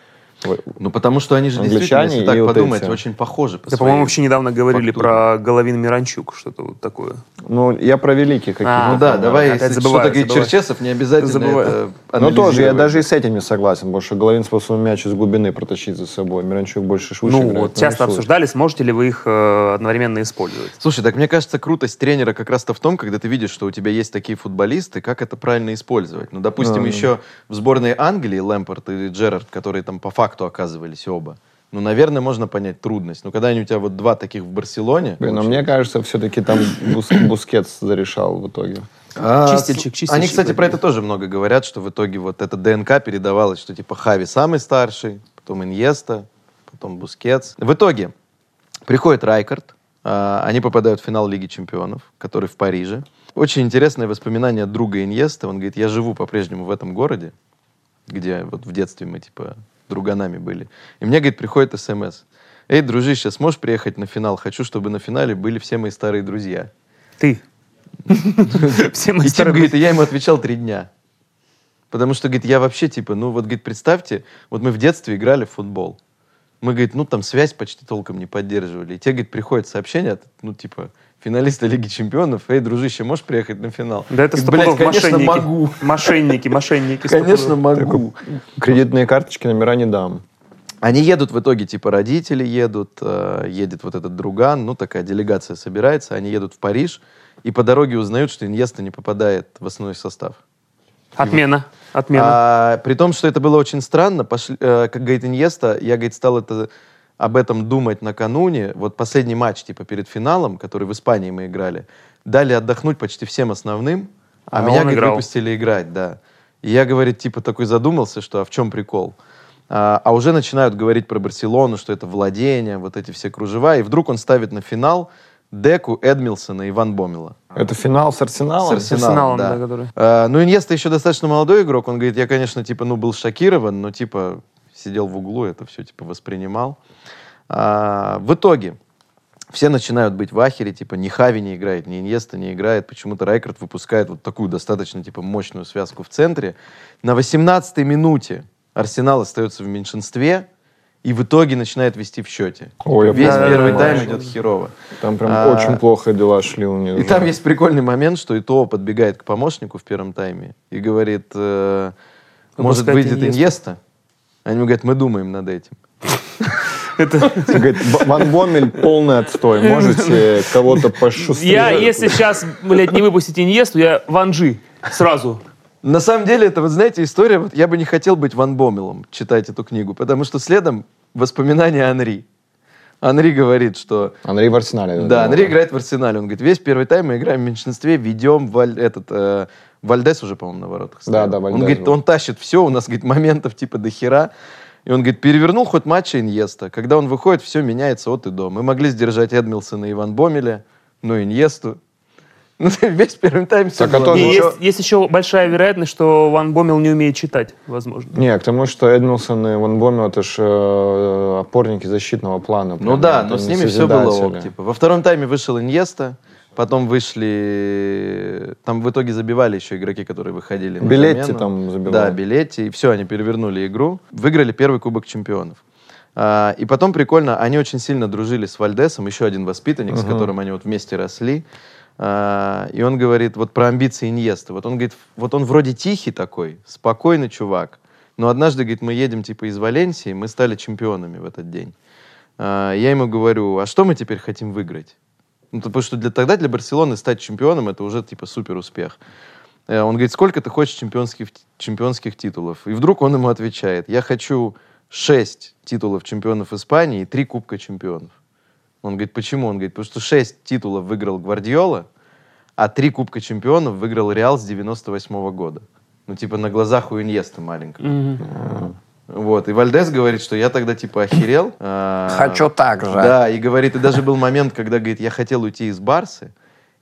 Ну, потому что они же Англичане действительно, если так вот подумать, эти. очень похожи. по Да, по-моему, вообще недавно говорили фактуре. про Головин Миранчук, что-то вот такое. ну, я про великих каких-то. А, Ну да, Ага, давай, опять если забываю, что-то забываю. Черчесов, не обязательно Забываю. это Ну, тоже, я даже и с этим не согласен, потому что Головин способен мяч из глубины протащить за собой. Миранчук больше швыше ну, играет, вот часто рисует. обсуждали, сможете ли вы их э, одновременно использовать. Слушай, так мне кажется, крутость тренера как раз-то в том, когда ты видишь, что у тебя есть такие футболисты, как это правильно использовать. Ну, допустим, Да. еще в сборной Англии Лэмпорт и Джерард, которые там по факту оказывались оба, ну, наверное, можно понять трудность. Но когда они у тебя вот два таких в Барселоне... Блин, но мне кажется, все-таки там Бус- Бускетс зарешал в итоге. А, Чистильщик, чистильщик Они, кстати, про это тоже много говорят, что в итоге вот эта ДНК передавалась, что типа Хави самый старший, потом Иньеста, потом Бускетс. В итоге приходит Райкард, а, они попадают в финал Лиги Чемпионов, который в Париже. Очень интересное воспоминание друга Иньеста. Он говорит, я живу по-прежнему в этом городе, где вот в детстве мы типа друганами были. И мне, говорит, приходит смс. Эй, дружище, сможешь приехать на финал? Хочу, чтобы на финале были все мои старые друзья. Ты. Все мои старые говорит, и я ему отвечал три дня. Потому что, говорит, я вообще, типа, ну вот, говорит, представьте, вот мы в детстве играли в футбол. Мы, говорит, ну там связь почти толком не поддерживали. И те, говорит, приходят сообщения, от, ну типа, финалиста Лиги Чемпионов, эй, дружище, можешь приехать на финал? Да это стопудов «Блядь, конечно, мошенники. могу. Мошенники, мошенники. Конечно, могу. Кредитные карточки номера не дам. Они едут в итоге, типа, родители едут, э, едет вот этот друган, ну, такая делегация собирается, они едут в Париж, и по дороге узнают, что Иньеста не попадает в основной состав. Отмена. Отмена. А, при том, что это было очень странно, пошли, э, как говорит Иньеста, я, говорит, стал это, об этом думать накануне. Вот последний матч, типа, перед финалом, который в Испании мы играли, дали отдохнуть почти всем основным, а, А меня, говорит, играл. выпустили играть, да. И я, говорит, типа, такой задумался, что а в чем прикол? А, а уже начинают говорить про Барселону, что это владение, вот эти все кружева, и вдруг он ставит на финал Деку, Эдмилсона и Ван Бомела. Это финал с Арсеналом? С Арсеналом, Арсеналом, да. да, который. А, ну, Иньеста еще достаточно молодой игрок. Он говорит, я, конечно, типа, ну, был шокирован, но, типа, сидел в углу, это все, типа, воспринимал. А, в итоге все начинают быть в ахере, типа, ни Хави не играет, ни Иньеста не играет. Почему-то Райкард выпускает вот такую достаточно, типа, мощную связку в центре. На 18-й минуте Арсенал остается в меньшинстве и в итоге начинает вести в счете. Ой, Весь Да, первый да, тайм да. идет херово. Там прям А, очень плохо дела шли у них. И там есть прикольный момент, что Итоо подбегает к помощнику в первом тайме и говорит, э, может, Выпускать выйдет. Иньеста? Они ему говорят, мы думаем над этим. Говорит, «Б- Ван Бомель полный отстой. Можете кого-то пошустрее. Я, если сейчас, блядь, не выпустить Иньесту, я Ванжи сразу. На самом деле, это, вот знаете, история, вот я бы не хотел быть Ван Бомелом, читать эту книгу, потому что следом воспоминания Анри. Анри говорит, что Андрей в Арсенале. Да, Андрей играет в Арсенале. Он говорит, весь первый тайм мы играем в меньшинстве, ведем Валь- этот, э, Вальдес уже, по-моему, на воротах. стоял. да, Он Вальдес говорит, был. он тащит все, у нас, говорит, моментов типа до хера. И он говорит, перевернул хоть матча Иньеста. Когда он выходит, все меняется от и до. Мы могли сдержать Эдмилсона и Иван Бомеля, но Иньесту. Ну, весь первый тайм все Так, было. И есть, есть еще большая вероятность, что Ван Бомел не умеет читать, возможно. Не, к тому, что Эдмилсон и Ван Бомел это же э, опорники защитного плана. Ну прям, да, но с ними все было ок. Типа. Во втором тайме вышел Иньеста, потом вышли... Там в итоге забивали еще игроки, которые выходили на Билетти замену. там забивал. Да, Билетти. И все, они перевернули игру. Выиграли первый Кубок Чемпионов. А, и потом прикольно, они очень сильно дружили с Вальдесом, еще один воспитанник, с Мгм. которым они вот вместе росли. А, и он говорит вот про амбиции Иньесты. Вот он говорит, вот он вроде тихий такой, спокойный чувак. Но однажды, говорит, мы едем типа из Валенсии, мы стали чемпионами в этот день. А, я ему говорю, а что мы теперь хотим выиграть? Ну, то- потому что для, тогда для Барселоны стать чемпионом это уже типа супер успех. Э, Он говорит, сколько ты хочешь чемпионских, чемпионских титулов? И вдруг он ему отвечает, я хочу 6 титулов чемпионов Испании и 3 Кубка чемпионов. Он говорит, почему? Он говорит, потому что 6 титулов выиграл Гвардиола, а 3 Кубка Чемпионов выиграл Реал с 98 года. Ну, типа, на глазах у Иньеста маленького. Вот, и Вальдес говорит, что я тогда, типа, охерел. а, Хочу так же. Да, и говорит, и даже был момент, когда, говорит, я хотел уйти из Барсы,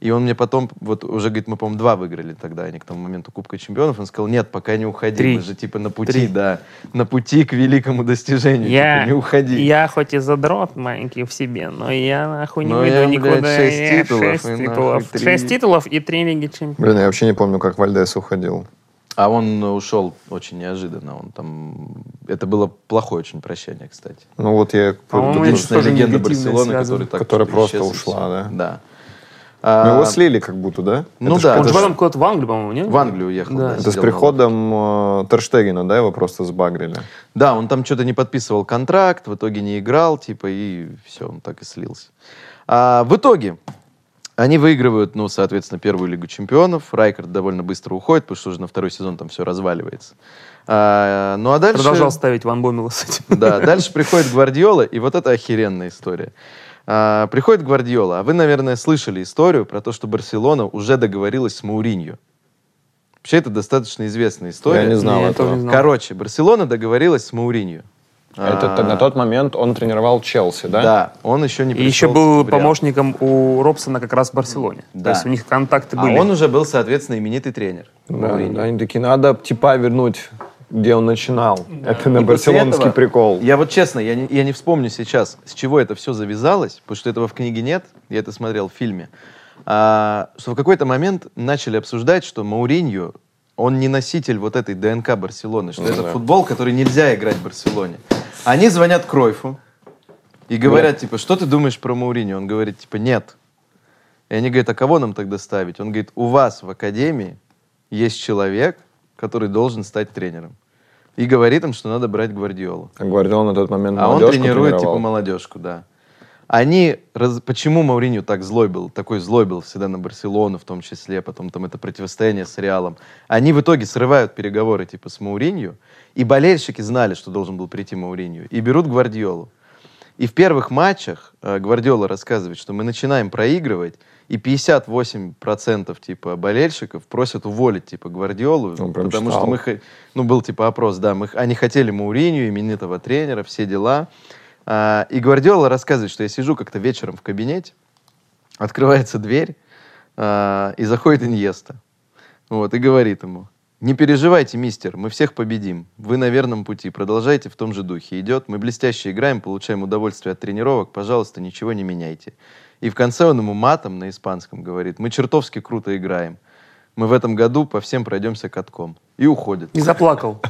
и он мне потом, вот уже, говорит, мы, по-моему, два выиграли тогда, они к тому моменту Кубка Чемпионов, он сказал, нет, пока не уходи, Три. мы же, типа, на пути, да, на пути к великому достижению, Я, типа, не уходи. я хоть и задрот маленький в себе, но я нахуй не Но выйду я, блядь, никуда. шесть Я титулов, шесть и нахуй титулов. три. Шесть титулов и три Лиги Чемпионов. Блин, я вообще не помню, как Вальдес уходил. А он ушел очень неожиданно, он там, это было плохое очень прощание, кстати. Ну вот я... По-моему, тоже легенда Барселоны, которая так Которая просто исчез ушла, да? Да. Ну, А, его слили как будто, да? Ну Это ж- да, Он это же ж- потом куда-то в Англию, по-моему, нет? в Англию уехал. Да. да, Это с приходом э, Терштегена, да, его просто сбагрили? Да, он там что-то не подписывал контракт, в итоге не играл, типа, и все, он так и слился. А, в итоге они выигрывают, ну, соответственно, первую Лигу Чемпионов. Райкард довольно быстро уходит, потому что уже на второй сезон там все разваливается. А, ну, а дальше... Продолжал ставить Ван Боммела с этим. Да, дальше приходит Гвардиола, и вот это охеренная история. А, приходит Гвардиола, а вы, наверное, слышали историю про то, что Барселона уже договорилась с Мауриньо. Вообще, это достаточно известная история. Я не знал Не, я этого. не знал. Короче, Барселона договорилась с Мауриньо. Это А, на тот момент он тренировал Челси, да? Да, он еще не И еще пришел был помощником у Робсона как раз в Барселоне. Да. То есть у них контакты А были. он уже был, соответственно, именитый тренер. Да, да, они такие, надо типа вернуть, где он начинал. Это на И барселонский этого- прикол. Я вот честно, я не, я не вспомню сейчас, с чего это все завязалось, потому что этого в книге нет, я это смотрел в фильме. А, что в какой-то момент начали обсуждать, что Мауриньо, он не носитель вот этой ДНК Барселоны, что Ну это да. футбол, который нельзя играть в Барселоне. Они звонят Кройфу и говорят, типа, что ты думаешь про Мауриньо? Он говорит, типа, нет. И они говорят, а кого нам тогда ставить? Он говорит, у вас в академии есть человек, который должен стать тренером. И говорит им, что надо брать Гвардиолу. А Гвардиол на тот момент А он тренирует типа молодежку, да. Они, раз- почему Мауриньо так злой был, такой злой был всегда на Барселону в том числе, потом там это противостояние с Реалом. Они в итоге срывают переговоры типа с Мауриньо, и болельщики знали, что должен был прийти Мауриньо, и берут Гвардиолу. И в первых матчах э, Гвардиола рассказывает, что мы начинаем проигрывать, и 58% типа болельщиков просят уволить типа Гвардиолу, Он прям потому читал. что мы, ну был типа опрос, да, мы, они хотели Мауринью, именитого тренера, все дела. А, и Гвардиола рассказывает, что я сижу как-то вечером в кабинете, открывается дверь, а, и заходит Иньеста. Вот, и говорит ему, не переживайте, мистер, мы всех победим. Вы на верном пути, продолжайте в том же духе. Идет, мы блестяще играем, получаем удовольствие от тренировок, пожалуйста, ничего не меняйте. И в конце он ему матом на испанском говорит, мы чертовски круто играем. Мы в этом году по всем пройдемся катком. И уходит. И заплакал.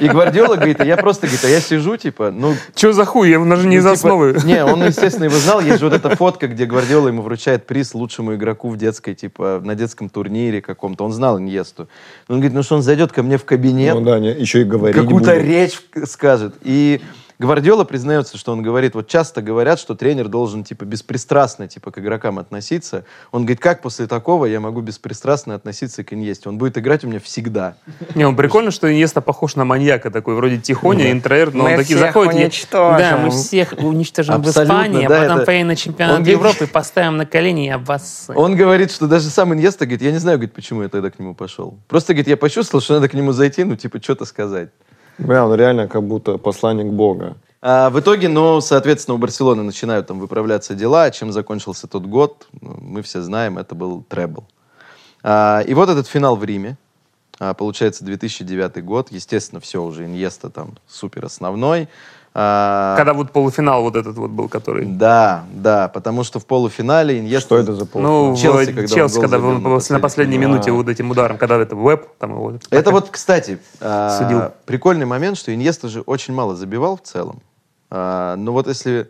И Гвардиола говорит, а я просто, говорит, а я сижу, типа, ну, Че за хуй? Я даже не ну, из типа, основы. Не, он, естественно, его знал. Есть же вот эта фотка, где Гвардиола ему вручает приз лучшему игроку в детской, типа, на детском турнире каком-то. Он знал Иньесту. Он говорит, ну что он зайдет ко мне в кабинет, Ну да, еще и говорить какую-то речь скажет. И Гвардиола признается, что он говорит, вот часто говорят, что тренер должен, типа, беспристрастно, типа, к игрокам относиться. Он говорит, как после такого я могу беспристрастно относиться к Иньесте? Он будет играть у меня всегда. Не, он прикольно, что Иньеста похож на маньяка такой, вроде тихоня, интроверт, но Мы он таки всех заходит. уничтожим. Да, мы всех уничтожим в Испании, а потом это- поедем на Он чемпионат говорит- Европы, поставим на колени и обоссым. Он говорит, что даже сам Иньеста говорит, я не знаю, говорит, почему я тогда к нему пошел. Просто, говорит, я почувствовал, что надо к нему зайти, ну, типа, что-то сказать. Бля, он реально как будто посланник Бога. А в итоге, ну, соответственно, у Барселоны начинают там выправляться дела. Чем закончился тот год, ну, мы все знаем, это был требл. А, и вот этот финал в Риме. А, получается, 2009 год. Естественно, все уже, Иньеста там супер основной. А, Когда вот полуфинал вот этот вот был, который... Да, да, потому что в полуфинале Иньеста... Что это за пол? Ну, Челси, когда Челси, когда забил на после- на последней последней минуте А. вот этим ударом, когда это веб, там его... Это вот, кстати, а, Судил. прикольный момент, что Иньеста же очень мало забивал в целом. А, но вот если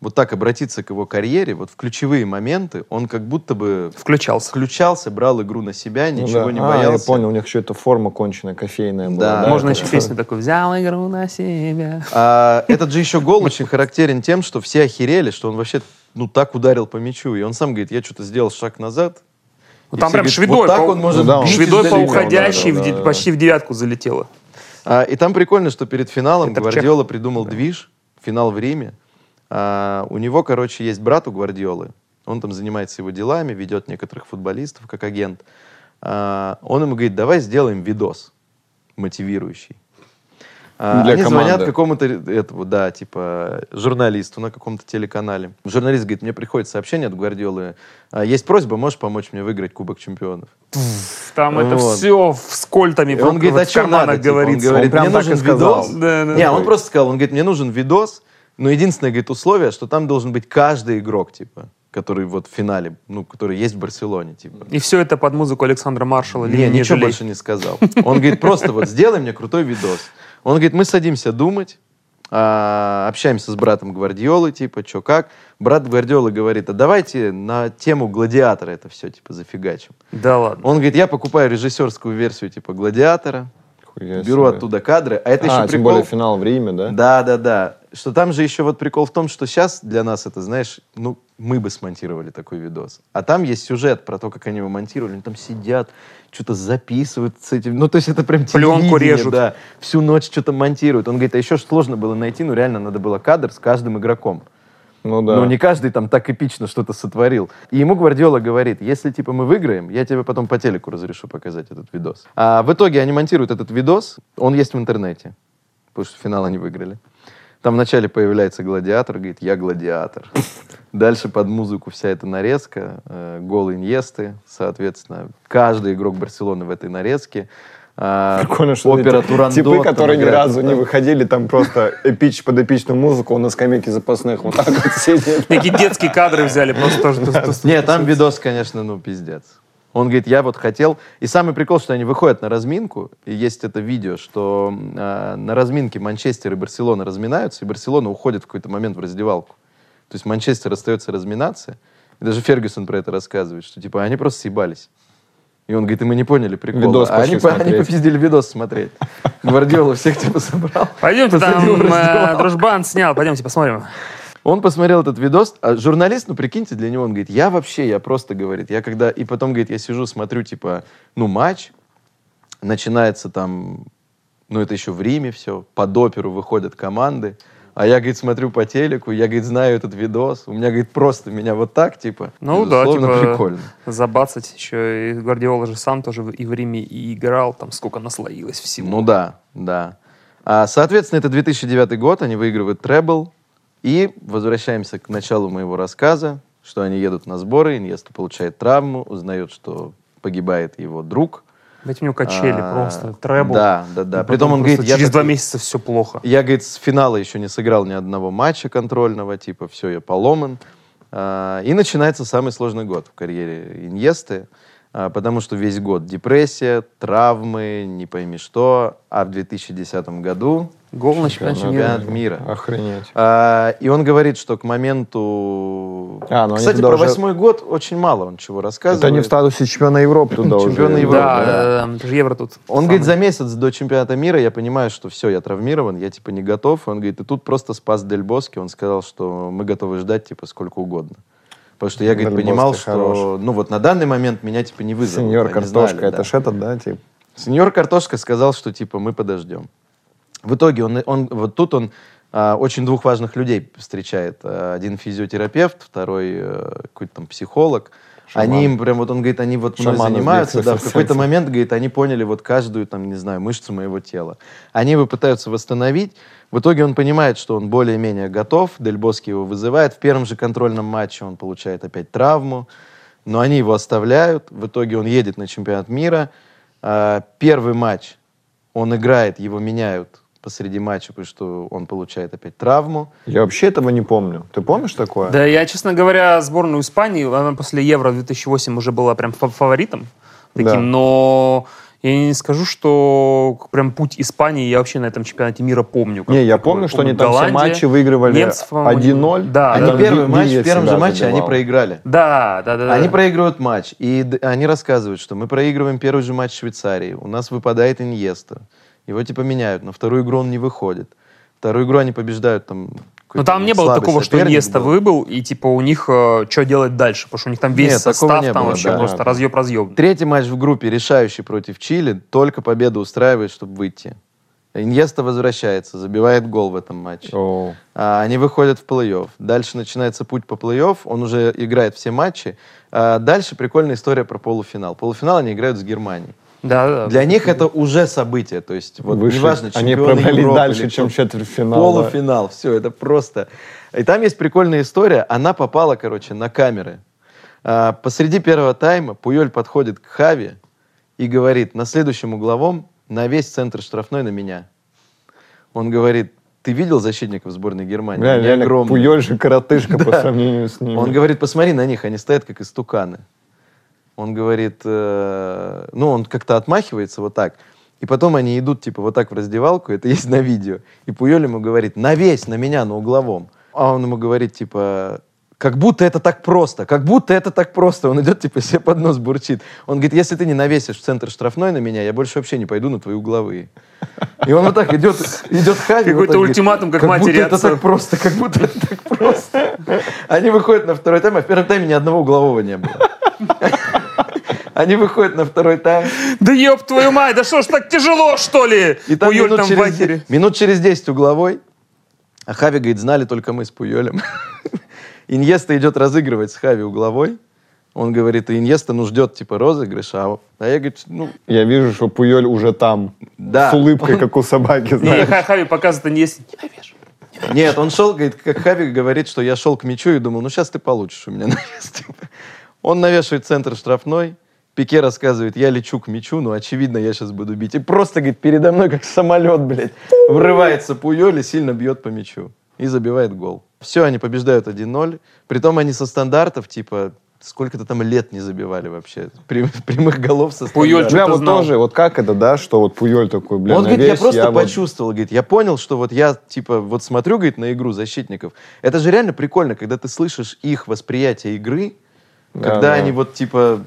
вот так обратиться к его карьере, вот в ключевые моменты он как будто бы Включался. включался, брал игру на себя, Ну ничего да. не А, боялся. я понял, у них еще эта форма конченая, кофейная была. Да. да? Можно еще песню такую «Взял игру на себя». А, этот же еще гол очень характерен тем, что все охерели, что он вообще ну так ударил по мячу. И он сам говорит, я что-то сделал шаг назад. Ну, И там прям говорят, шведой, вот так по- он может Ну да, он бить Шведой по уходящей да, в да, да. почти в девятку залетела. А, и там прикольно, что перед финалом Это Гвардиола придумал движ, финал в Риме. А, у него, короче, есть брат у Гвардиолы. Он там занимается его делами, ведет некоторых футболистов как агент. А, он ему говорит, давай сделаем видос мотивирующий. А, Для Они звонят команды. какому-то этому, да, типа журналисту на каком-то телеканале. Журналист говорит, мне приходит сообщение от Гвардиолы, «А, есть просьба, можешь помочь мне выиграть Кубок Чемпионов? Там это Вот. все с кольтами И он говорит, вот а карманах надо? типа?» Он говорит, Он мне нужен видос. Да, да. Не, он просто сказал, он говорит, мне нужен видос, но единственное, говорит, условие, что там должен быть каждый игрок, типа, который вот в финале, ну, который есть в Барселоне, типа. И все это под музыку Александра Маршала. Не, «Лени, не ничего жалей». больше не сказал. Он говорит, просто вот сделай мне крутой видос. Он говорит, мы садимся думать, а, общаемся с братом Гвардиолы, типа, что как. Брат Гвардиолы говорит, а давайте на тему гладиатора это все, типа, зафигачим. Да ладно. Он говорит, я покупаю режиссерскую версию, типа, гладиатора, Хуя беру себе. оттуда кадры, а это А, еще тем прикол. более финал в Риме, да? Да, да, да. Что там же еще вот прикол в том, что сейчас для нас это, знаешь, ну, мы бы смонтировали такой видос. А там есть сюжет про то, как они его монтировали. Они там сидят, что-то записывают с этим. Ну, то есть это прям Пленку режут. Да, всю ночь что-то монтируют. Он говорит, а еще сложно было найти, ну, реально надо было кадр с каждым игроком. Ну да. Ну, не каждый там так эпично что-то сотворил. И ему Гвардиола говорит, если, типа, мы выиграем, я тебе потом по телеку разрешу показать этот видос. А в итоге они монтируют этот видос, он есть в интернете, потому что финал они выиграли. Там вначале появляется гладиатор, говорит, я гладиатор. Дальше под музыку вся эта нарезка, э, гол Иньесты, соответственно, каждый игрок Барселоны в этой нарезке. А, Прикольно, что опера эти Турандот Типы, которые ни разу не выходили, там просто эпич под эпичную музыку, он на скамейке запасных вот так вот сидит. Такие детские кадры взяли просто тоже. Нет, там видос, конечно, ну, пиздец. Он говорит, я вот хотел... И самый прикол, что они выходят на разминку, и есть это видео, что э, на разминке Манчестер и Барселона разминаются, и Барселона уходит в какой-то момент в раздевалку. То есть Манчестер остается разминаться, и даже Фергюсон про это рассказывает, что типа они просто съебались. И он говорит, и мы не поняли прикола. Видос а они, по- они смотреть. попиздили видос смотреть. Гвардиола всех типа собрал. Пойдемте, там э, дружбан снял, пойдемте посмотрим. Он посмотрел этот видос, а журналист, ну, прикиньте, для него, он говорит, я вообще, я просто, говорит, я когда... И потом, говорит, я сижу, смотрю, типа, ну, матч, начинается там, ну, это еще в Риме все, под оперу выходят команды, а я, говорит, смотрю по телеку, я, говорит, знаю этот видос, у меня, говорит, просто меня вот так, типа, Ну да, типа прикольно. забацать еще. И Гвардиола же сам тоже и в Риме и играл, там сколько наслоилось всего. Ну да, да. А, соответственно, это 2009 год, они выигрывают требл. И возвращаемся к началу моего рассказа, что они едут на сборы, Иньеста получает травму, узнает, что погибает его друг. Дайте мне качели А, просто, требл. Да, да, да. Притом он говорит, я через два такой- месяца все плохо. Я, говорит, с финала еще не сыграл ни одного матча контрольного, типа, все, я поломан. А, И начинается самый сложный год в карьере Иньесты, а, потому что весь год депрессия, травмы, не пойми что. А в 2010 году Гол на чемпионате чемпионат мира. мира. Охренеть. А, И он говорит, что к моменту... А, ну Кстати, про уже- восьмой год очень мало он чего рассказывает. Это они в статусе чемпиона Европы туда уже. Чемпиона Европы. Да, да. евро тут. Он говорит, за месяц до чемпионата мира я понимаю, что все, я травмирован, я типа не готов. Он говорит, и тут просто спас Дель Боски. Он сказал, что мы готовы ждать типа сколько угодно. Потому что я, говорит, Дель понимал, что, хорош. ну вот на данный момент меня типа не вызовут. Сеньор Картошка, знали, это да. ж этот, да, тип? Сеньор Картошка сказал, что типа мы подождем. В итоге он, он вот тут он а, очень двух важных людей встречает. А, Один физиотерапевт, второй э, какой-то там психолог. Шаман. Они им прям вот он говорит, они вот мной Шаманы занимаются, да, в какой-то момент говорит, они поняли вот каждую там не знаю мышцу моего тела. Они его пытаются восстановить. В итоге он понимает, что он более-менее готов. Дель Боски его вызывает. В первом же контрольном матче он получает опять травму. Но они его оставляют. В итоге он едет на чемпионат мира. А, Первый матч он играет, его меняют посреди матча, потому что он получает опять травму. Я вообще этого не помню. Ты помнишь такое? Да, я, честно говоря, сборную Испании, она после Евро 2008 уже была прям фа- фаворитом таким, Да. но я не скажу, что прям путь Испании я вообще на этом чемпионате мира помню. как Не, я такой. помню, что они там все Голландия, матчи выигрывали немцев, по-моему, 1-0. Да, они да, первый Ви- матч, в первом же матче они забивал. проиграли. да, да, да, да. Они проигрывают матч, и они рассказывают, что мы проигрываем первый же матч Швейцарии, у нас выпадает Иньеста, его типа меняют, на вторую игру он не выходит. Вторую игру они побеждают там. Но какой-то там не было такого, что Иньеста был. выбыл, и типа у них что делать дальше, потому что у них там весь Нет, состав не там было, вообще да. просто разъеб-разъеб. Третий матч в группе, решающий против Чили, только победу устраивает, чтобы выйти. Иньеста возвращается, забивает гол в этом матче. О, А, Они выходят в плей-офф. Дальше начинается путь по плей-офф. Он уже играет все матчи. А Дальше прикольная история про полуфинал. Полуфинал они играют с Германией. Да, да. Для них это уже событие. То есть, вот выше. неважно, Они пробрались Европы дальше, или чем четвертьфинал. Полуфинал. Все, это просто... И там есть прикольная история. Она попала, короче, на камеры. А, посреди первого тайма Пуйоль подходит к Хави и говорит, на следующем угловом на весь центр штрафной на меня. Он говорит, ты видел защитников сборной Германии? Бля, Они реально, огромные». Пуёль же коротышка по сравнению с ними. Он говорит, посмотри на них, они стоят как истуканы. Он говорит, э, ну, он как-то отмахивается вот так. И потом они идут, типа, вот так в раздевалку, это есть на видео. И Пуёль ему говорит, навесь на меня, на угловом. А он ему говорит, типа, как будто это так просто, как будто это так просто. Он идет, типа, себе под нос бурчит. Он говорит, если ты не навесишь в центр штрафной на меня, я больше вообще не пойду на твои угловые. И он вот так идет, идет Хави. вот Какой-то так говорит, ультиматум, как будто матери это отцу». так просто, как будто это так просто. Они выходят на второй тайм, а в первом тайме ни одного углового не было. Они выходят на второй тайм, Да ёб твою мать, да что ж так тяжело, что ли? и там, Пуёль минут, там в через, вахере. минут через 10 угловой, а Хави говорит, знали только мы с Пуелем. Иньеста идет разыгрывать с Хави угловой. Он говорит, Иньеста, ну, ждет, типа, розыгрыша. А а я, говорю, ну, Я вижу, что Пуёль уже там. Да. С улыбкой, как у собаки, Не, знаешь. Ха- Хави показывает, не есть. Нет, он шел, говорит, как Хави говорит, что я шел к мячу и думал, ну сейчас ты получишь у меня навес. Он навешивает центр штрафной, Пике рассказывает, я лечу к мячу, ну, очевидно, я сейчас буду бить. И просто, говорит, передо мной, как самолет, блядь, врывается Пуёль и сильно бьет по мячу. И забивает гол. Все, они побеждают 1-0. Притом они со стандартов, типа, сколько-то там лет не забивали вообще. Прям- прямых голов со Пуёль что-то вот знал. тоже, вот как это, да, что вот Пуёль такой, бля, Он говорит, я навесь, просто вот- почувствовал, говорит, я понял, что вот я, типа, вот смотрю, говорит, на игру защитников. Это же реально прикольно, когда ты слышишь их восприятие игры, Да, когда да. они вот, типа,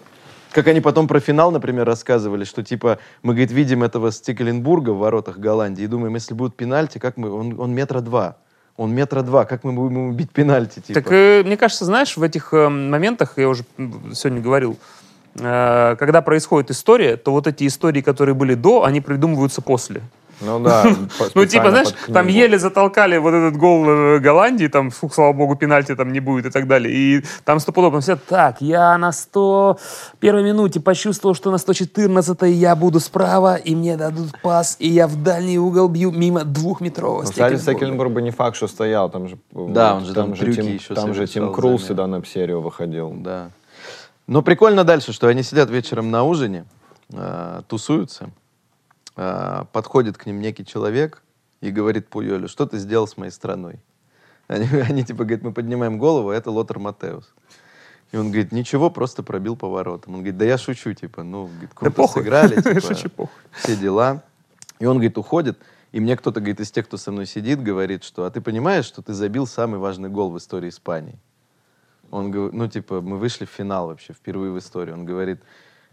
как они потом про финал, например, рассказывали, что, типа, мы, говорит, видим этого Стекленбурга в воротах Голландии и думаем, если будут пенальти, как мы, он, он метра два. Он метра два, как мы будем ему бить пенальти, типа. Так, э, мне кажется, знаешь, в этих э, моментах, я уже сегодня говорил, э, когда происходит история, то вот эти истории, которые были до, они придумываются после. Ну да. по- Ну, типа, знаешь, там еле затолкали вот этот гол э, Голландии, там, фух, слава богу, пенальти там не будет и так далее. И там стопудово все так, я на 101 минуте почувствовал, что на 114 я буду справа, и мне дадут пас, и я в дальний угол бью мимо двухметрового Ну, Кстати. Стекленбург бы не факт, что стоял, там же... Да, он же там трюки Тим, еще Там же Тим заметно. всегда на серию выходил. Да. Но прикольно дальше, что они сидят вечером на ужине, э, тусуются, э, подходит к ним некий человек и говорит Пуйолю, что ты сделал с моей страной? Они, они типа говорят, мы поднимаем голову, а это Лотер Матеус. И он говорит, ничего, просто пробил поворотом. Он говорит, да я шучу, типа, ну, говорит, похуй. сыграли, типа, Шучу, похуй. все дела. И он, говорит, уходит, и мне кто-то, говорит, из тех, кто со мной сидит, говорит, что, а ты понимаешь, что ты забил самый важный гол в истории Испании? Он говорит, ну, типа, мы вышли в финал вообще, впервые в истории. Он говорит,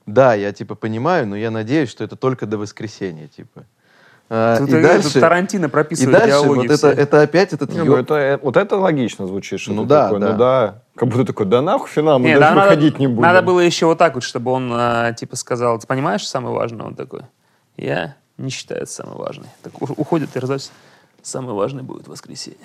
да, я, типа, понимаю, но я надеюсь, что это только до воскресенья, типа. А, Тут и э, дальше, тут Тарантино и прописывает дальше диалоги вот это, все. это опять этот Не, ну, это, э, вот это логично звучит, что Ну да, такой, да. ну да. Как будто такой, да нахуй финал, мы Не, даже да, надо- выходить не будем. Надо было еще вот так вот, чтобы он, э, типа, сказал, ты понимаешь, самое важное? Он такой, я не считаю это самое важное. Так уходит и раздается, самое важное будет воскресенье.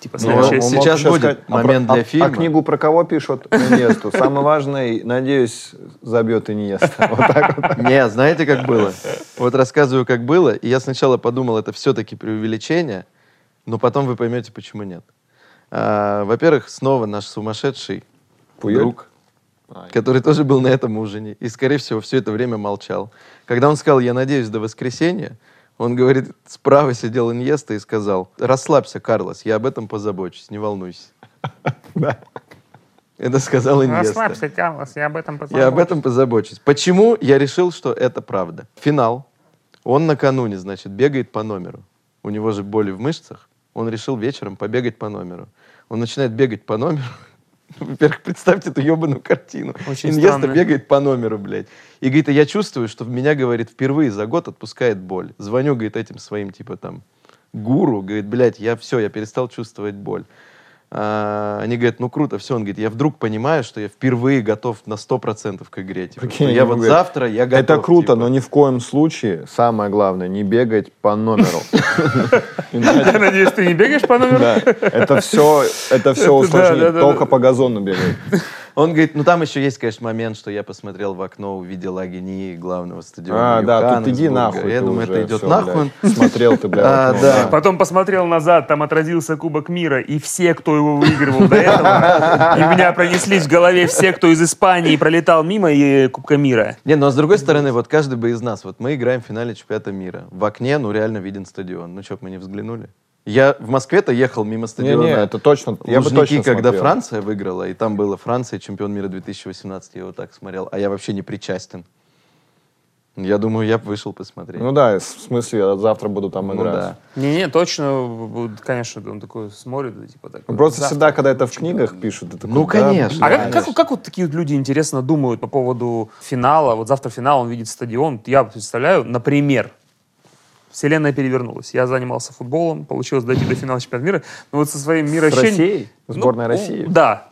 Типа, Ну, следующая сейчас будет а момент про- для а- фильма. А книгу про кого пишут? Иньесту. Самый важный, надеюсь, забьет Иньеста. Вот так вот. Не, знаете, как было? Вот рассказываю, как было, и я сначала подумал, это все-таки преувеличение, но потом вы поймете, почему нет. А, во-первых, снова наш сумасшедший Пуёль? друг, который тоже был на этом ужине, и, скорее всего, все это время молчал. Когда он сказал, я надеюсь, до воскресенья, он говорит, справа сидел Иньеста и сказал, расслабься, Карлос, я об этом позабочусь, не волнуйся. Это сказал Иньеста. Расслабься, Карлос, я об этом позабочусь. Я об этом позабочусь. Почему я решил, что это правда? Финал. Он накануне, значит, бегает по номеру. У него же боли в мышцах. Он решил вечером побегать по номеру. Он начинает бегать по номеру. Во-первых, представьте эту ебаную картину. Очень Иньеста странно. бегает по номеру, блядь. И говорит, «А я чувствую, что меня, говорит, впервые за год отпускает боль. Звоню, говорит, этим своим, типа, там, гуру. Говорит, блядь, я все, я перестал чувствовать боль. А, они говорят, ну круто, все. Он говорит, я вдруг понимаю, что я впервые готов на 100% к игре. Типа, Прикинь, я вот говорят, завтра, я готов. Это круто, типа. но ни в коем случае, самое главное, не бегать по номеру. Я надеюсь, ты не бегаешь по номеру? Да, это все, это все да, Только по газону бегать. Он говорит, ну там еще есть, конечно, момент, что я посмотрел в окно, увидел Агини главного стадиона А, да, тут иди нахуй. Я думаю, это идет нахуй. Смотрел ты, блядь, А. Потом посмотрел назад, там отразился Кубок мира, и все, кто его выигрывал до этого, и у меня пронеслись в голове все, кто из Испании пролетал мимо и Кубка мира. Не, ну а с другой стороны, вот каждый бы из нас, вот мы играем в финале чемпионата мира. В окне, ну реально виден стадион. Ну что, мы не взглянули? Я в Москве-то ехал мимо стадиона. Не-не, это точно, я бы Лужники, точно когда смотрел. Франция выиграла, и там было Франция, чемпион мира 2018, я его так смотрел, а я вообще не причастен. Я думаю, я бы вышел посмотреть. Ну да, в смысле, я завтра буду там Ну играть. да. Не-не, точно, вот, конечно, он такой смотрит, типа так. Ну, Просто завтра всегда, когда это в книгах пишут, такой, Ну, да, конечно. А блядь. как, как, как вот такие вот люди, интересно, думают по поводу финала? Вот завтра финал, он видит стадион. Я представляю, например, вселенная перевернулась. Я занимался футболом, получилось дойти до финала чемпионата мира. Но вот со своим С мироощущением... Россией? Ну, Сборная ну, России? Да.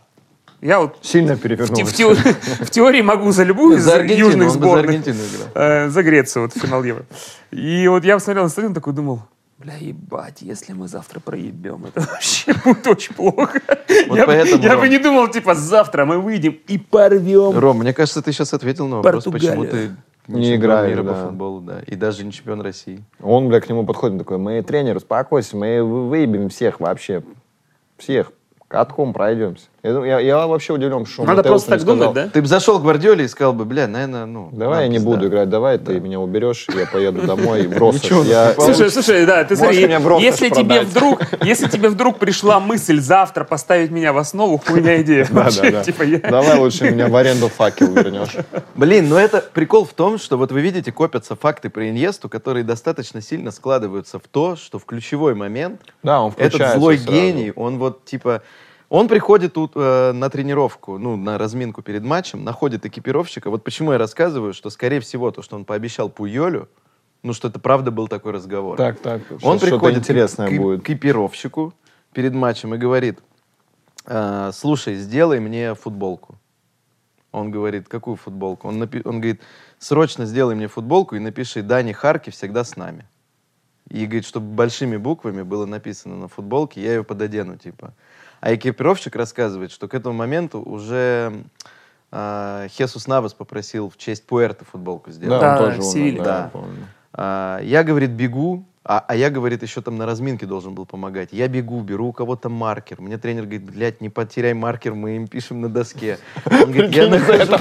Я вот Сильно в, те- перевернулась. в теории, в теории могу за любую из За южных бы за сборных Аргентину играл. э, загреться вот в финал Евро. И вот я посмотрел на стадион, такой думал, бля, ебать, если мы завтра проебем, это вообще будет очень плохо. Вот я бы- поэтому, я бы Ром. не думал, типа, завтра мы выйдем и порвем. Ром, мне кажется, ты сейчас ответил на вопрос, почему ты Не играешь, мира по да. футболу, да. И даже не чемпион России. Он, бля, к нему подходит такой, мы тренер, успокойся, мы вы- выебем всех вообще. Всех. Катком пройдемся. Я, я- я вообще удивлен, что Надо Матеус просто так думать, сказал, да? Ты бы зашел к Гвардиоле и сказал бы, бля, наверное, ну... Давай я не пизда». буду играть, давай ты меня уберешь, я поеду домой в ну, Слушай, слушай, да, ты смотри, если тебе вдруг, если тебе вдруг пришла мысль завтра поставить меня в основу, хуйня идея. Да, Вообще, да, да. типа, Давай лучше меня в аренду факел вернешь. Блин, но это прикол в том, что вот вы видите, копятся факты про Иньесту, которые достаточно сильно складываются в то, что в ключевой момент Да, он этот злой гений, он вот типа... Он приходит тут э, на тренировку, ну, на разминку перед матчем, находит экипировщика. Вот почему я рассказываю, что, скорее всего, то, что он пообещал Пуйолю, ну, что это правда был такой разговор. Так, так. Он приходит интересное к, будет. к экипировщику перед матчем и говорит, «А, слушай, сделай мне футболку. Он говорит, какую футболку? Он, напи- он говорит, срочно сделай мне футболку и напиши «Дани Харки всегда с нами». И говорит, чтобы большими буквами было написано на футболке, я ее пододену, типа. А экипировщик рассказывает, что к этому моменту уже а, Хесус Навас попросил в честь Пуэрто футболку сделать. Да, Да, он тоже Севилья. да, Да. А, я, говорит, бегу, а, а я, говорит, еще там на разминке должен был помогать. Я бегу, беру у кого-то маркер. Мне тренер говорит, блядь, не потеряй маркер, мы им пишем на доске. Он говорит, я нахожу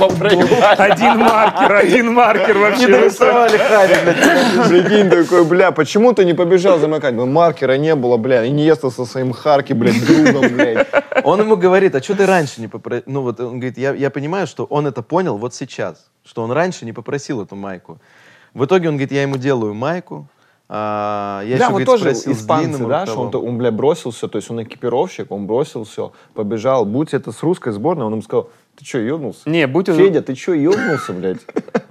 Один маркер, один маркер Не вообще. дорисовали Хари, блядь. Прикинь, такой, бля, почему ты не побежал замыкать? Ну, маркера не было, бля, и не ест со своим Харки, блядь, другом, блядь. Он ему говорит, а что ты раньше не попросил? Ну вот он говорит, я, я понимаю, что он это понял вот сейчас, что он раньше не попросил эту майку. В итоге он говорит, я ему делаю майку, а, я да, еще, вот говорит, тоже испанцы, да, что он, он, бля, бросился, то есть он экипировщик, он бросил все, побежал. Будь это с русской сборной, он ему сказал, ты что, ебнулся? Не, будь он... Федя, ты что, ебнулся, блядь?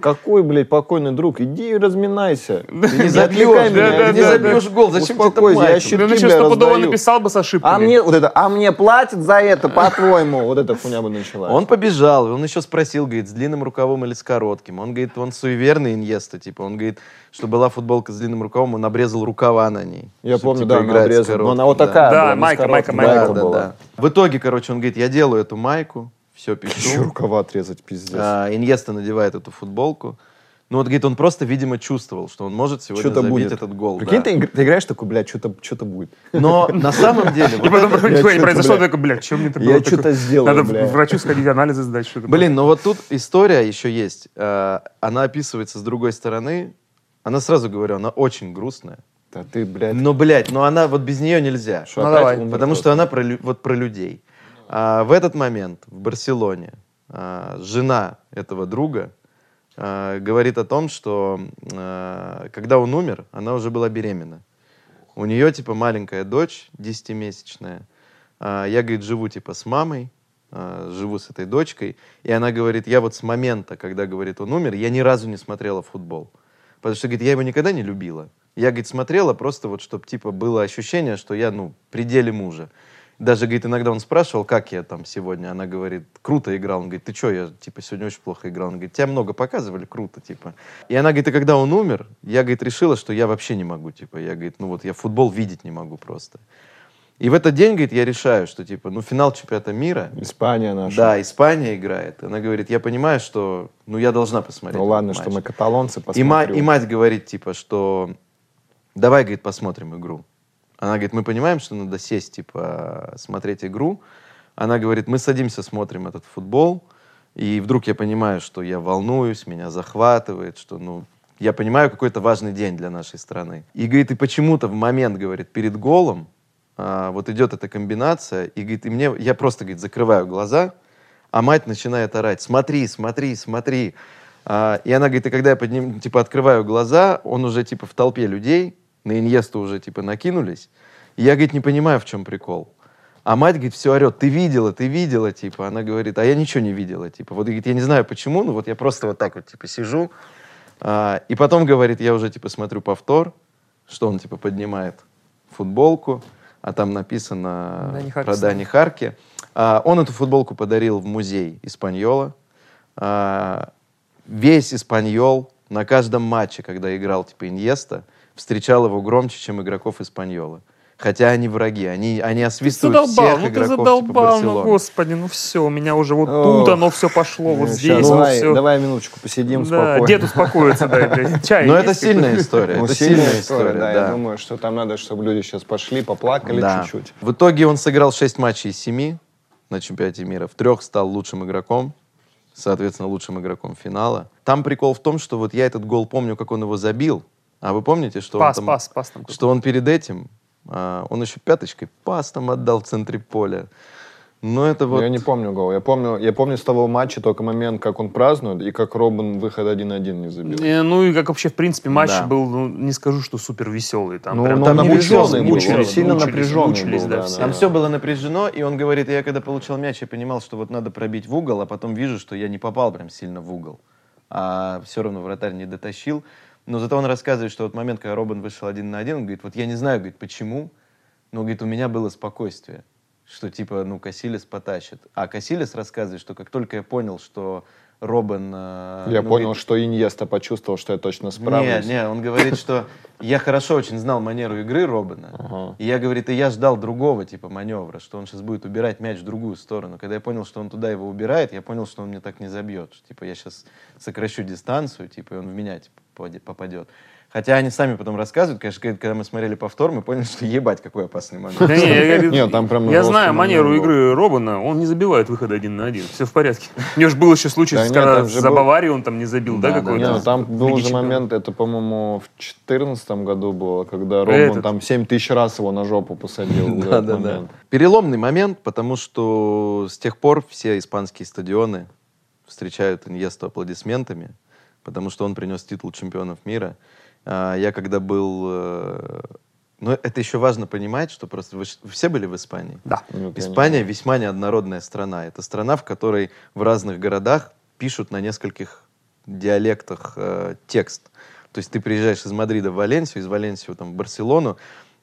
Какой, блядь, покойный друг? Иди и разминайся. Ты не забьешь, да, да, не забьешь гол, зачем тебе Успокойся, там я щитки, ну что, стопудово написал бы с ошибками. А мне, вот это, а мне платят за это, по-твоему? Вот эта хуйня бы началась. Он побежал, он еще спросил, говорит, с длинным рукавом или с коротким. Он говорит, он суеверный иньеста, типа, он говорит, что была футболка с длинным рукавом, он обрезал рукава на ней. Я помню, типа, да, играть с обрезал. Но она вот такая Да, майка, майка, майка. Была. В итоге, короче, он говорит, я делаю эту майку, все Еще пишу. рукава отрезать, пиздец. А, Иньеста надевает эту футболку. Ну вот, говорит, он просто, видимо, чувствовал, что он может сегодня Что-то забить будет. этот гол. Прикинь, да. ты, ты играешь такой, блядь, что-то что будет. Но на самом деле... И потом нихуя не произошло, такой, блядь, что мне это Я было чё-то такое? сделаю, Надо врачу сходить, анализы сдать, что-то. Блин, но вот тут история еще есть. Э, Она описывается с другой стороны. Она сразу говорю, она очень грустная. Да ты, блядь, Но, блядь, но она вот без нее нельзя. что ну давай. Потому что она про, вот про людей. А, в этот момент в Барселоне а, жена этого друга а, говорит о том, что когда он умер, она уже была беременна. У нее, типа, маленькая дочь, 10-месячная. А, я, говорит, живу, типа, с мамой, живу с этой дочкой. И она говорит, я вот с момента, когда, говорит, он умер, я ни разу не смотрела футбол. Потому что, говорит, я его никогда не любила. Я, говорит, смотрела просто вот, чтобы, типа, было ощущение, что я, ну, пределе мужа. Даже, говорит, иногда он спрашивал, как я там сегодня. Она говорит, круто играл. Он говорит, ты что, я, типа, сегодня очень плохо играл. Он говорит, тебя много показывали, круто, типа. И она говорит, и когда он умер, я, говорит, решила, что я вообще не могу, типа. Я, говорит, ну вот, я футбол видеть не могу просто. И в этот день, говорит, я решаю, что, типа, ну, финал чемпионата мира, Испания наша. да, Испания играет. Она говорит, я понимаю, что, ну, я должна посмотреть. Ну ладно, матч. что мы каталонцы И, ма- посмотрим. и мать говорит, типа, что давай, говорит, посмотрим игру. Она говорит, мы понимаем, что надо сесть, типа, смотреть игру. Она говорит, мы садимся, смотрим этот футбол, и вдруг я понимаю, что я волнуюсь, меня захватывает, что, ну, я понимаю, какой это важный день для нашей страны. И, говорит, и почему-то в момент, говорит, перед голом, а, вот идет эта комбинация, и, говорит, и мне, я просто, говорит, закрываю глаза, а мать начинает орать, смотри, смотри, смотри. А, и она говорит, и когда я подним, типа, открываю глаза, он уже, типа, в толпе людей, на Иньесту уже, типа, накинулись. И я, говорит, не понимаю, в чем прикол. А мать, говорит, все орет, ты видела, ты видела, типа. Она говорит, а я ничего не видела, типа. Вот, говорит, я не знаю почему, но вот я просто вот так вот, типа, сижу. А, и потом, говорит, я уже, типа, смотрю повтор, что он, типа, поднимает футболку, а там написано Дани про. Дани Харки. А, он эту футболку подарил в музей Испаньола. А, весь Испаньол на каждом матче, когда играл, типа, Иньеста, встречал его громче, чем игроков Испаньола. Хотя они враги, они, они освистывают задолбал, всех ну ты игроков типа, задолбал, ну Барселоны. господи, ну все, у меня уже вот Ох. тут оно все пошло, вот Ну, здесь, давай, все. давай минуточку посидим Да, спокойно. дед успокоится, блядь. Чай Но есть это сильная история. Ну, это сильная история, да, да. Я думаю, что там надо, чтобы люди сейчас пошли, поплакали Да. чуть-чуть. В итоге он сыграл 6 матчей из 7 на чемпионате мира. В трех стал лучшим игроком, соответственно, лучшим игроком финала. Там прикол в том, что вот я этот гол помню, как он его забил. А вы помните, что Пас, он там, пас, пас там что он перед этим, а, он еще пяточкой пас там отдал в центре поля. Но это вот... Я не помню гол. Я помню, я помню с того матча только момент, как он празднует, и как Робин выход 1-1 не забил. Э, Ну и как вообще, в принципе, матч Да. был, ну, не скажу, что супер веселый. Там Ну, прям ну, там напряженный был, мучились, сильно мучились, напряженный мучились, был, да, да, все. Там все было напряжено, и он говорит, я когда получал мяч, я понимал, что вот надо пробить в угол, а потом вижу, что я не попал прям сильно в угол. А все равно вратарь не дотащил. Но зато он рассказывает, что вот момент, когда Робин вышел один на один, он говорит, вот я не знаю, говорит, почему, но, говорит, у меня было спокойствие, что типа, ну, Касилис потащит. А Касилис рассказывает, что как только я понял, что Робин... э, Я ну, понял, говорит, что Иньеста почувствовал, что я точно справлюсь. не, не, он говорит, что я хорошо очень знал манеру игры Робина. Ага. И я, говорит, и я ждал другого типа маневра, что он сейчас будет убирать мяч в другую сторону. Когда я понял, что он туда его убирает, я понял, что он мне так не забьет. Что, типа, я сейчас сокращу дистанцию, типа, и он в меня типа, попадет. Хотя они сами потом рассказывают, конечно, когда мы смотрели повтор, мы поняли, что ебать, какой опасный момент. Да не, я, говорю, Нет, там прям я жесткий знаю манеру игры Робина, он не забивает выхода один на один, все в порядке. У него же был еще случай, Да нет, когда за Баварию он там не забил, да, какой-то? Не, ну там был же момент, это, по-моему, в 2014 году было, когда Этот. там 7 тысяч раз его на жопу посадил. Да, да, да. Переломный момент, потому что с тех пор все испанские стадионы встречают Иньесту аплодисментами, потому что он принес титул чемпионов мира. А, Я когда был... э, Ну, это еще важно понимать, что просто вы, все были в Испании? Да. Испания весьма неоднородная страна. Это страна, в которой в разных городах пишут на нескольких диалектах э, текст. То есть ты приезжаешь из Мадрида в Валенсию, из Валенсию там, в Барселону,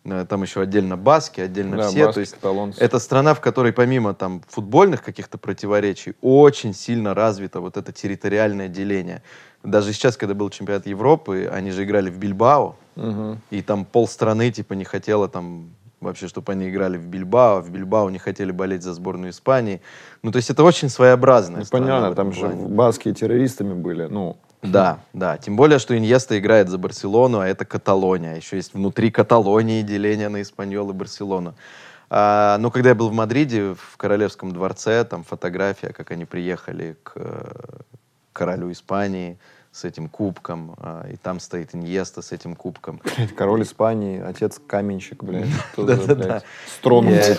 там еще отдельно баски, отдельно Да, все. баски, То есть каталонцы. это страна, в которой помимо там футбольных каких-то противоречий очень сильно развито вот это территориальное деление. Даже сейчас, когда был чемпионат Европы, они же играли в Бильбао, Мгм. и там полстраны типа не хотела там вообще, чтобы они играли в Бильбао, в Бильбао не хотели болеть за сборную Испании. Ну, то есть это очень своеобразная Ну, понятно, там же плане. баски террористами были. Ну, Да, да. Тем более, что Иньеста играет за Барселону, а это Каталония. Еще есть внутри Каталонии деление на Испаньол и Барселону. А, но когда я был в Мадриде, в Королевском дворце, там фотография, как они приехали к э, королю Испании с этим кубком, а, и там стоит Иньеста с этим кубком. король Испании, отец каменщик, блядь. Да-да-да.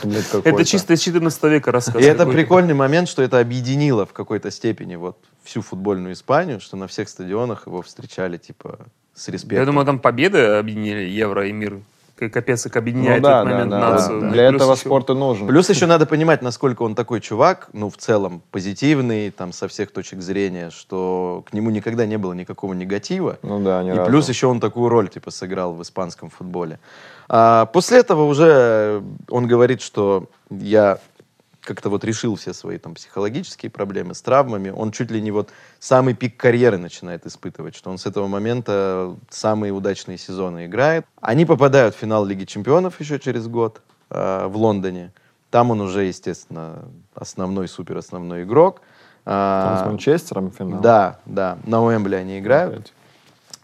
блядь. Это чисто из 14 века рассказ. И это прикольный момент, что это объединило в какой-то степени вот всю футбольную Испанию, что на всех стадионах его встречали типа с респектом. Я думаю, там победы объединили Евро и мир. Капец, как объединяет Ну да, в этот да, момент да. нацию. да. Для Плюс этого еще- спорт и нужен. Плюс еще надо понимать, насколько он такой чувак, ну, в целом, позитивный, там, со всех точек зрения, что к нему никогда не было никакого негатива. Ну да, ни И разу. плюс еще он такую роль, типа, сыграл в испанском футболе. А после этого уже он говорит, что я как-то вот решил все свои там психологические проблемы с травмами. Он чуть ли не вот самый пик карьеры начинает испытывать, что он с этого момента самые удачные сезоны играет. Они попадают в финал Лиги Чемпионов еще через год а, в Лондоне. Там он уже, естественно, основной, супер основной игрок. Там А, с Манчестером финал. да, да, на Уэмбли они играют. Опять.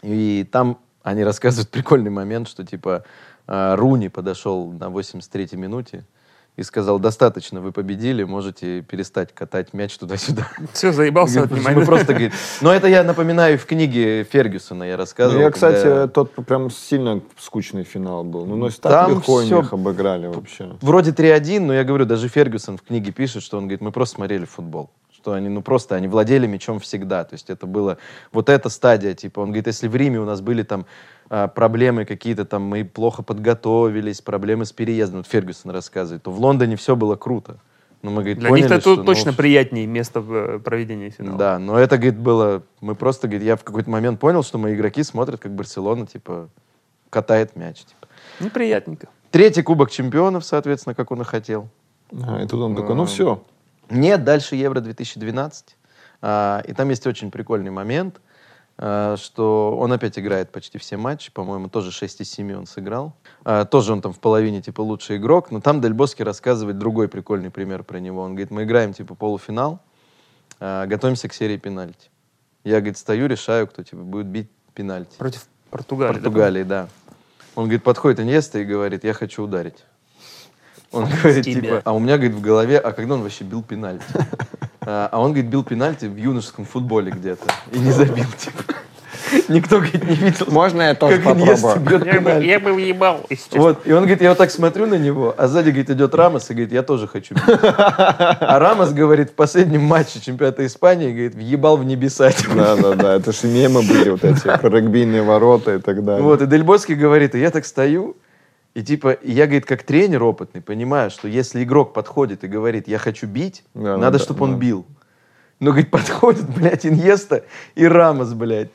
И там они рассказывают прикольный момент, что типа э, Руни подошел на 83-й минуте и сказал, достаточно, вы победили, можете перестать катать мяч туда-сюда. Все, заебался от внимания. «Мы просто, говорит, но это я напоминаю в книге Фергюсона, я Ну, рассказывал. я, кстати, когда- тот прям сильно скучный финал был. Ну, ну так Там легко всё- их обыграли вообще. Вроде 3-1, но я говорю, даже Фергюсон в книге пишет, что он говорит, мы просто смотрели футбол. Что они, ну просто, они владели мячом всегда. То есть это было вот эта стадия, типа, он говорит, если в Риме у нас были там а, проблемы какие-то там, мы плохо подготовились, проблемы с переездом, вот Фергюсон рассказывает, то в Лондоне все было круто. Ну, мы, говорит, Для поняли, них-то что, тут ну, точно приятнее место э, проведении финала. Да, но это, говорит, было... Мы просто, говорит, я в какой-то момент понял, что мои игроки смотрят, как Барселона, типа, катает мяч. Типа. Неприятненько. Третий кубок чемпионов, соответственно, как он и хотел. А, и тут он такой, ну все. Нет, дальше Евро-2012. А, и там есть очень прикольный момент, а, что он опять играет почти все матчи. По-моему, тоже 6 из 7 он сыграл. А, тоже он там в половине, типа, лучший игрок. Но там Дель Боски рассказывает другой прикольный пример про него. Он говорит, мы играем, типа, полуфинал, готовимся к серии пенальти. Я, говорит, стою, решаю, кто, типа, будет бить пенальти. Против Португалии. да? Португалии, да. Он, говорит, подходит Иньеста и говорит, я хочу ударить. Он говорит, тебя. типа, а у меня, говорит, в голове, а когда он вообще бил пенальти? А а он, говорит, бил пенальти в юношеском футболе где-то. И не забил, типа. Никто, говорит, не видел, Можно я тоже как попробую? бьет Я бы, я бы въебал, если. Вот, и он говорит, я вот так смотрю на него, а сзади, говорит, идет Рамос и говорит, я тоже хочу бить. А Рамос, говорит, в последнем матче чемпионата Испании, говорит, въебал в небеса. типа. Да, да, да. Это же мемы были вот эти, про регбийные ворота и так далее. Вот, и Дельбоский говорит, и я так стою, и типа, и я, говорит, как тренер опытный, понимаю, что если игрок подходит и говорит, я хочу бить, Да, надо, да, чтобы да. он бил. Но, говорит, подходит, блядь, Иньеста и Рамос, блядь.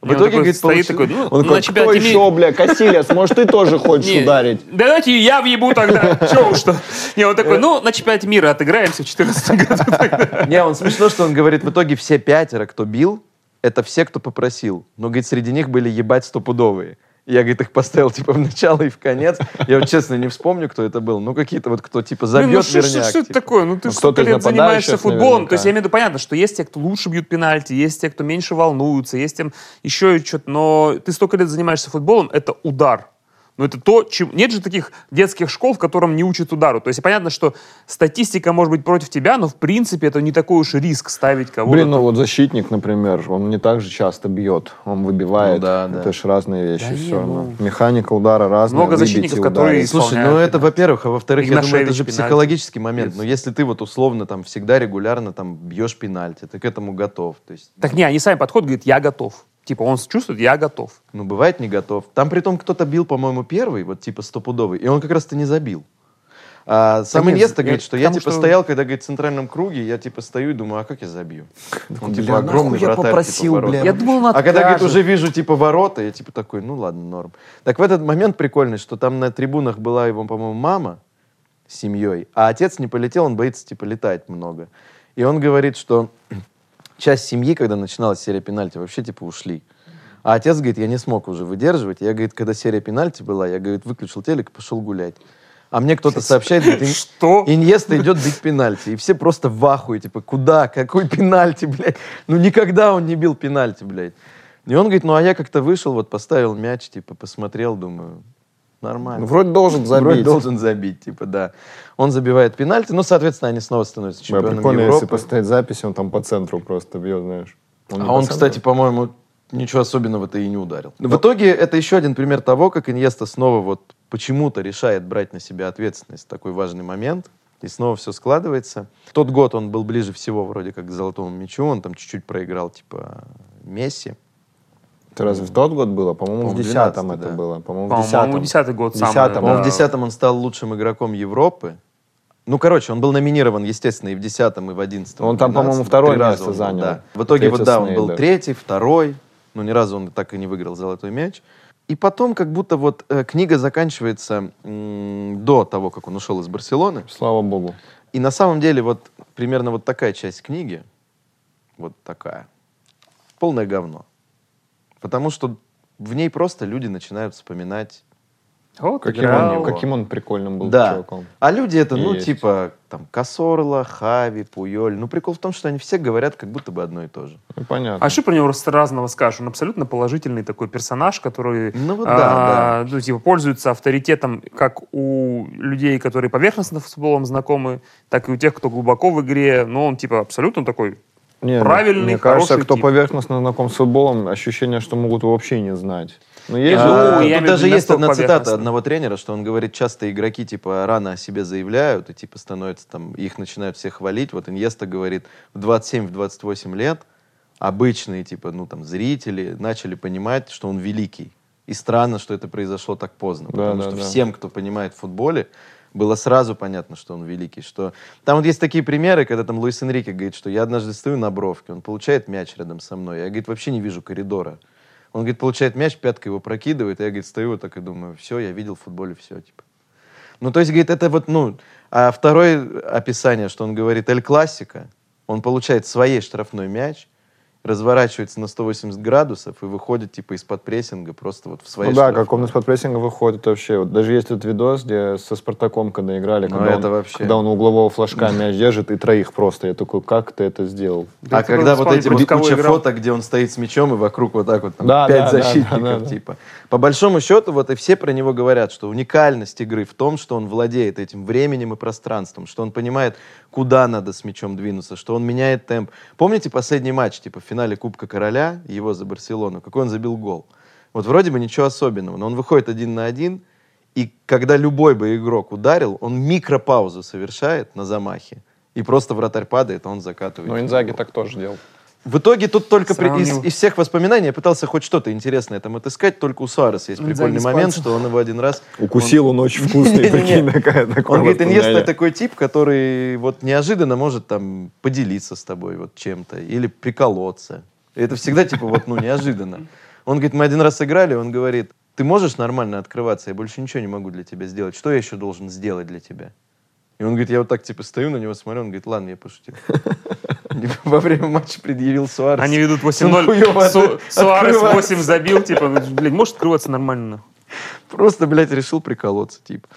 В И итоге, такой говорит, стоит получил- такой, ну, Он такой, кто мира- еще, бля, Кассилес, может, ты тоже хочешь ударить? Давайте я въебу тогда. Че уж что. Не, он такой, ну, на чемпионате мира отыграемся в 2014 году. тогда». Не, он смешно, что он говорит, в итоге все пятеро, кто бил, это все, кто попросил. Но, говорит, среди них были ебать стопудовые. Я, говорит, их поставил, типа, в начало и в конец. Я вот, честно, не вспомню, кто это был. Ну, какие-то вот, кто, типа, Блин, ну забьет что, верняк. что это типа. такое? Ну ты Ну, столько лет занимаешься футболом. наверняка. То есть я имею в виду, понятно, что есть те, кто лучше бьют пенальти, есть те, кто меньше волнуются, есть тем еще что-то. Но ты столько лет занимаешься футболом, это удар. Но это то, чем... Нет же таких детских школ, в котором не учат удару. То есть понятно, что статистика может быть против тебя, но в принципе это не такой уж риск ставить кого-то. Блин, ну вот защитник, например, он не так же часто бьет, он выбивает. Ну да, да. Это же разные вещи Да все равно. ну. Механика удара разная. Много защитников, и которые Слушай, ну это, во-первых, а во-вторых, я думаю, это же пенальти. психологический момент. Yes. Но если ты вот условно там всегда регулярно там бьешь пенальти, ты к этому готов. То есть, Так не, они сами подходят, говорят, я готов. Типа он чувствует, я готов. ну, бывает не готов. Там при том кто-то бил, по-моему, первый, вот типа стопудовый, и он как раз-то не забил. А сам Иньеста я говорит, что я типа что- стоял, когда говорит в центральном круге, я типа стою и думаю, а как я забью? Он бля, типа огромный нахуй я вратарь, попросил, типа, бля. Я думал, он А когда, говорит, уже вижу, типа, ворота, я, типа, такой, ну, ладно, норм. Так в этот момент прикольный, что там на трибунах была его, по-моему, мама с семьей, а отец не полетел, он боится, типа, летать много. И он говорит, что часть семьи, когда начиналась серия пенальти, вообще, типа, ушли. А отец говорит, я не смог уже выдерживать. Я, говорит, когда серия пенальти была, я, говорит, выключил телек и пошел гулять. А мне кто-то сообщает, говорит, «Ин- Что? Иньеста идет бить пенальти. И все просто в ахуе, типа, куда? Какой пенальти, блядь? Ну, никогда он не бил пенальти, блядь. И он говорит, ну, а я как-то вышел, вот поставил мяч, типа, посмотрел, думаю, нормально. Ну, вроде должен забить. Вроде должен забить, типа, да. Он забивает пенальти, ну, соответственно, они снова становятся чемпионами прикольно, если Европы. поставить запись, он там по центру просто бьет, знаешь. не А по он, центру? кстати, по-моему, ничего особенного-то и не ударил. В итоге это еще один пример того, как Иньеста снова вот почему-то решает брать на себя ответственность в такой важный момент. И снова все складывается. В тот год он был ближе всего вроде как к золотому мячу. Он там чуть-чуть проиграл, типа, Месси. Это разве в тот год было? По-моему, в По-моему, десятом 12-й, это да. было. По-моему, в По-моему, десятом. десятый год самый, Десятом, По-моему, в Да. 10 он стал лучшим игроком Европы. Ну, короче, он был номинирован, естественно, и в 10 и в 11 Он там, по-моему, второе место занял. Да. В итоге, вот да, он был третий, второй. Но ни разу он так и не выиграл золотой мяч. И потом, как будто вот э, книга заканчивается м, до того, как он ушел из Барселоны. Слава богу. И на самом деле вот примерно вот такая часть книги, вот такая, полное говно. Потому что в ней просто люди начинают вспоминать Вот Каким он, каким он прикольным был да. чуваком. А люди это, ну, Есть. типа, там, Косорла, Хави, Пуйоль. Ну, прикол в том, что они все говорят как будто бы одно и то же. Ну, понятно. А что про него раз- разного скажешь? Он абсолютно положительный такой персонаж, который Ну, вот а, да, ну, типа, пользуется авторитетом как у людей, которые поверхностно с футболом знакомы, так и у тех, кто глубоко в игре. Но он типа абсолютно такой Не, правильный, Мне кажется, хороший кто тип. поверхностно знаком с футболом, ощущение, что могут вообще не знать. Ну, есть Я же... Ну, А, тут даже есть одна цитата одного тренера, что он говорит, часто игроки типа рано о себе заявляют и типа становятся там, их начинают все хвалить. Вот Иньеста говорит, в 27-28 лет обычные типа, ну там зрители начали понимать, что он великий. И странно, что это произошло так поздно, Да, потому да, что да. всем, кто понимает в футболе, было сразу понятно, что он великий. Что... Там вот есть такие примеры, когда там Луис Энрике говорит, что я однажды стою на бровке, он получает мяч рядом со мной, я, говорит, вообще не вижу коридора. Он, говорит, получает мяч, пяткой его прокидывает, и я, говорит, стою вот так и думаю, все, я видел в футболе все, типа. Ну, то есть, говорит, это вот, ну, а второе описание, что он говорит, Эль Классика, он получает своей штрафной мяч, разворачивается на 180 градусов и выходит, типа, из-под прессинга просто вот в своей Ну да, штрафной. как он из-под прессинга выходит вообще. Вот даже есть этот видос, где со Спартаком, когда играли, Ну, когда, это он, вообще. когда он углового флажка мяч держит и троих просто. Я такой, как ты это сделал? Да А когда вот эти вот куча играл. фоток, где он стоит с мячом, и вокруг вот так вот там Да, пять да, да, защитников, да, да. типа. По большому счету, вот и все про него говорят, что уникальность игры в том, что он владеет этим временем и пространством, что он понимает, куда надо с мячом двинуться, что он меняет темп. Помните последний матч, типа в финале Кубка Короля, его за Барселону, какой он забил гол? Вот вроде бы ничего особенного, но он выходит один на один, и когда любой бы игрок ударил, он микропаузу совершает на замахе, и просто вратарь падает, а он закатывает. Ну, Инзаги так тоже делал. В итоге тут только при- из, из всех воспоминаний я пытался хоть что-то интересное там отыскать, только у Суареса есть прикольный с момент, что он его один раз... Укусил он очень вкусный, прикинь, такая, Он говорит, Иньеста такой тип, который вот неожиданно может там поделиться с тобой вот чем-то или приколоться. И это всегда типа вот ну неожиданно. Он говорит, мы один раз играли, он говорит, ты можешь нормально открываться, я больше ничего не могу для тебя сделать. Что я еще должен сделать для тебя? И он говорит, я вот так типа стою на него, смотрю, он говорит, ладно, я пошутил. Во время матча предъявил Суарес. Они ведут Ну, 8-0. хуёво Су- от- Суарес открывается. 8 забил, типа, ну, блядь, может открываться нормально. Просто, блядь, решил приколоться, типа.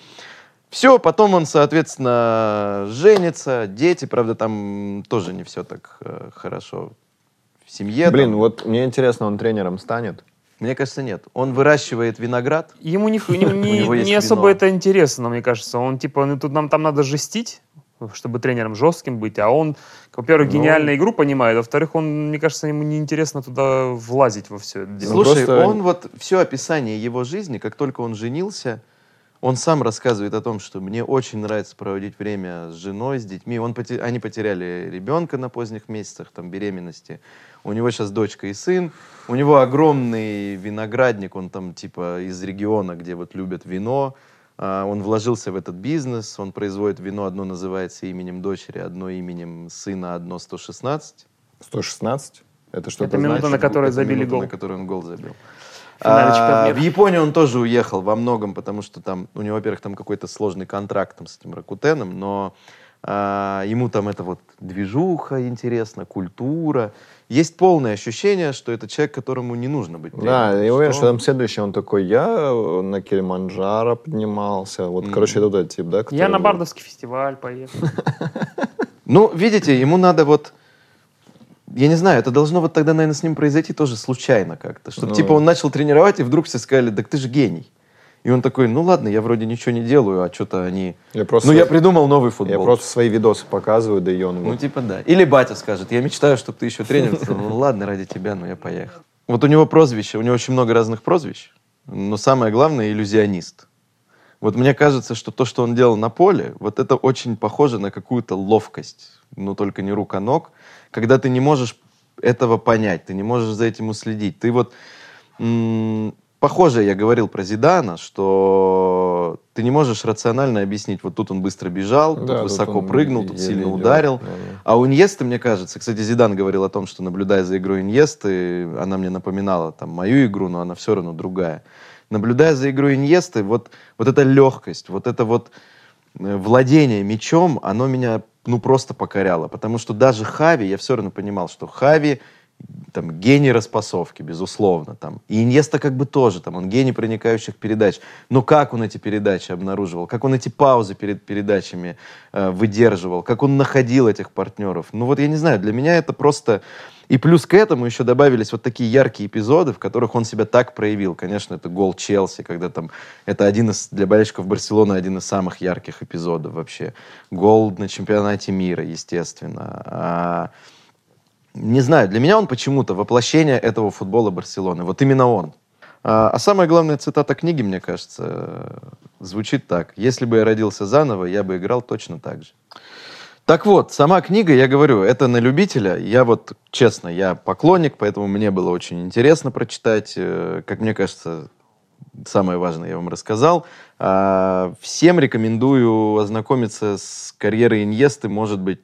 Все, потом он, соответственно, женится, дети, правда, там тоже не все так э, хорошо в семье. Блин, там. вот мне интересно, он тренером станет? Мне кажется, нет. Он выращивает виноград. Ему не, не, особо это интересно, мне кажется. Он типа, ну, тут нам там надо жестить, чтобы тренером жестким быть, а он, во-первых, Ну. гениально игру понимает, а во-вторых, он, мне кажется, ему неинтересно туда влазить во все это дело. Ну, Слушай, просто- он вот все описание его жизни, как только он женился, он сам рассказывает о том, что мне очень нравится проводить время с женой, с детьми. Он поте- Они потеряли ребенка на поздних месяцах там, беременности. У него сейчас дочка и сын. У него огромный виноградник, он там типа из региона, где вот любят вино. А, Он вложился в этот бизнес, он производит вино, одно называется именем дочери, одно именем сына, одно 116. 116? Это что-то Это минута, значит? на которой Это забили минута, гол. на которой он гол забил. А, в. Японию он тоже уехал во многом, потому что там у него, во-первых, там какой-то сложный контракт там, с этим Ракутеном, но а, ему там это вот движуха интересна, культура. Есть полное ощущение, что это человек, которому не нужно быть Да, я уверен, что там следующий, он такой, я на Килиманджаро поднимался. Вот, Мгм. короче, это вот этот тип, да? Я который на был? Бардовский фестиваль поехал. Ну, видите, ему надо вот... Я не знаю, это должно вот тогда, наверное, с ним произойти тоже случайно как-то. Чтобы, Ну. типа, он начал тренировать, и вдруг все сказали, так ты же гений. И он такой, ну ладно, я вроде ничего не делаю, а что-то они... Я просто, Ну, я придумал новый футбол. я просто свои видосы показываю, да и он... Ну, типа, да. Или батя скажет, я мечтаю, чтобы ты еще тренер. Ну, ладно, ради тебя, но я поехал. Вот у него прозвище, у него очень много разных прозвищ, но самое главное — иллюзионист. Вот мне кажется, что то, что он делал на поле, вот это очень похоже на какую-то ловкость, но только не рук, а ног, когда ты не можешь этого понять, ты не можешь за этим уследить. Ты вот похоже, я говорил про Зидана, что ты не можешь рационально объяснить, вот тут он быстро бежал, Да, тут тут высоко прыгнул, тут сильно идет. ударил. Да, да. А у Иньесты, мне кажется, кстати, Зидан говорил о том, что наблюдая за игрой Иньесты, она мне напоминала там мою игру, но она все равно другая. Наблюдая за игрой Иньесты, вот, вот эта легкость, вот это вот э, владение мячом, оно меня ну просто покоряло. Потому что даже Хави, я все равно понимал, что Хави там гений распасовки, безусловно, там. И Иньеста как бы тоже, там, он гений проникающих передач. Но как он эти передачи обнаруживал, как он эти паузы перед передачами э, выдерживал, как он находил этих партнеров. Ну вот я не знаю, для меня это просто... И плюс к этому еще добавились вот такие яркие эпизоды, в которых он себя так проявил. Конечно, это гол Челси, когда там... Это один из, для болельщиков Барселоны, один из самых ярких эпизодов вообще. Гол на чемпионате мира, естественно. А, не знаю, для меня он почему-то воплощение этого футбола Барселоны. Вот именно он. А, а самая главная цитата книги, мне кажется, звучит так. «Если бы я родился заново, я бы играл точно так же». Так вот, сама книга, я говорю, это на любителя. Я вот, честно, я поклонник, поэтому мне было очень интересно прочитать. Э, Как мне кажется, самое важное я вам рассказал. А, Всем рекомендую ознакомиться с карьерой Иньесты, может быть,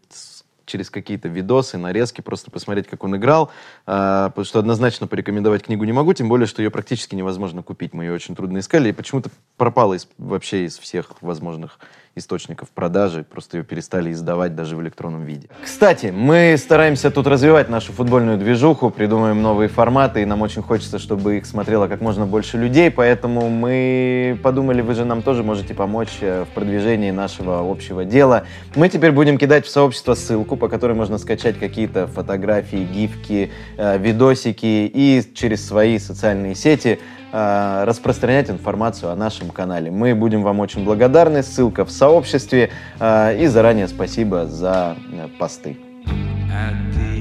через какие-то видосы, нарезки, просто посмотреть, как он играл. А, Потому что однозначно порекомендовать книгу не могу, тем более, что ее практически невозможно купить. Мы ее очень трудно искали, и почему-то пропала из- вообще из всех возможных источников продажи. Просто ее перестали издавать даже в электронном виде. Кстати, мы стараемся тут развивать нашу футбольную движуху, придумываем новые форматы, и нам очень хочется, чтобы их смотрело как можно больше людей, поэтому мы подумали, вы же нам тоже можете помочь э, в продвижении нашего общего дела. Мы теперь будем кидать в сообщество ссылку, по которой можно скачать какие-то фотографии, гифки, э, видосики и через свои социальные сети распространять информацию о нашем канале. Мы будем вам очень благодарны. Ссылка в сообществе. э, И заранее спасибо за э, посты. At the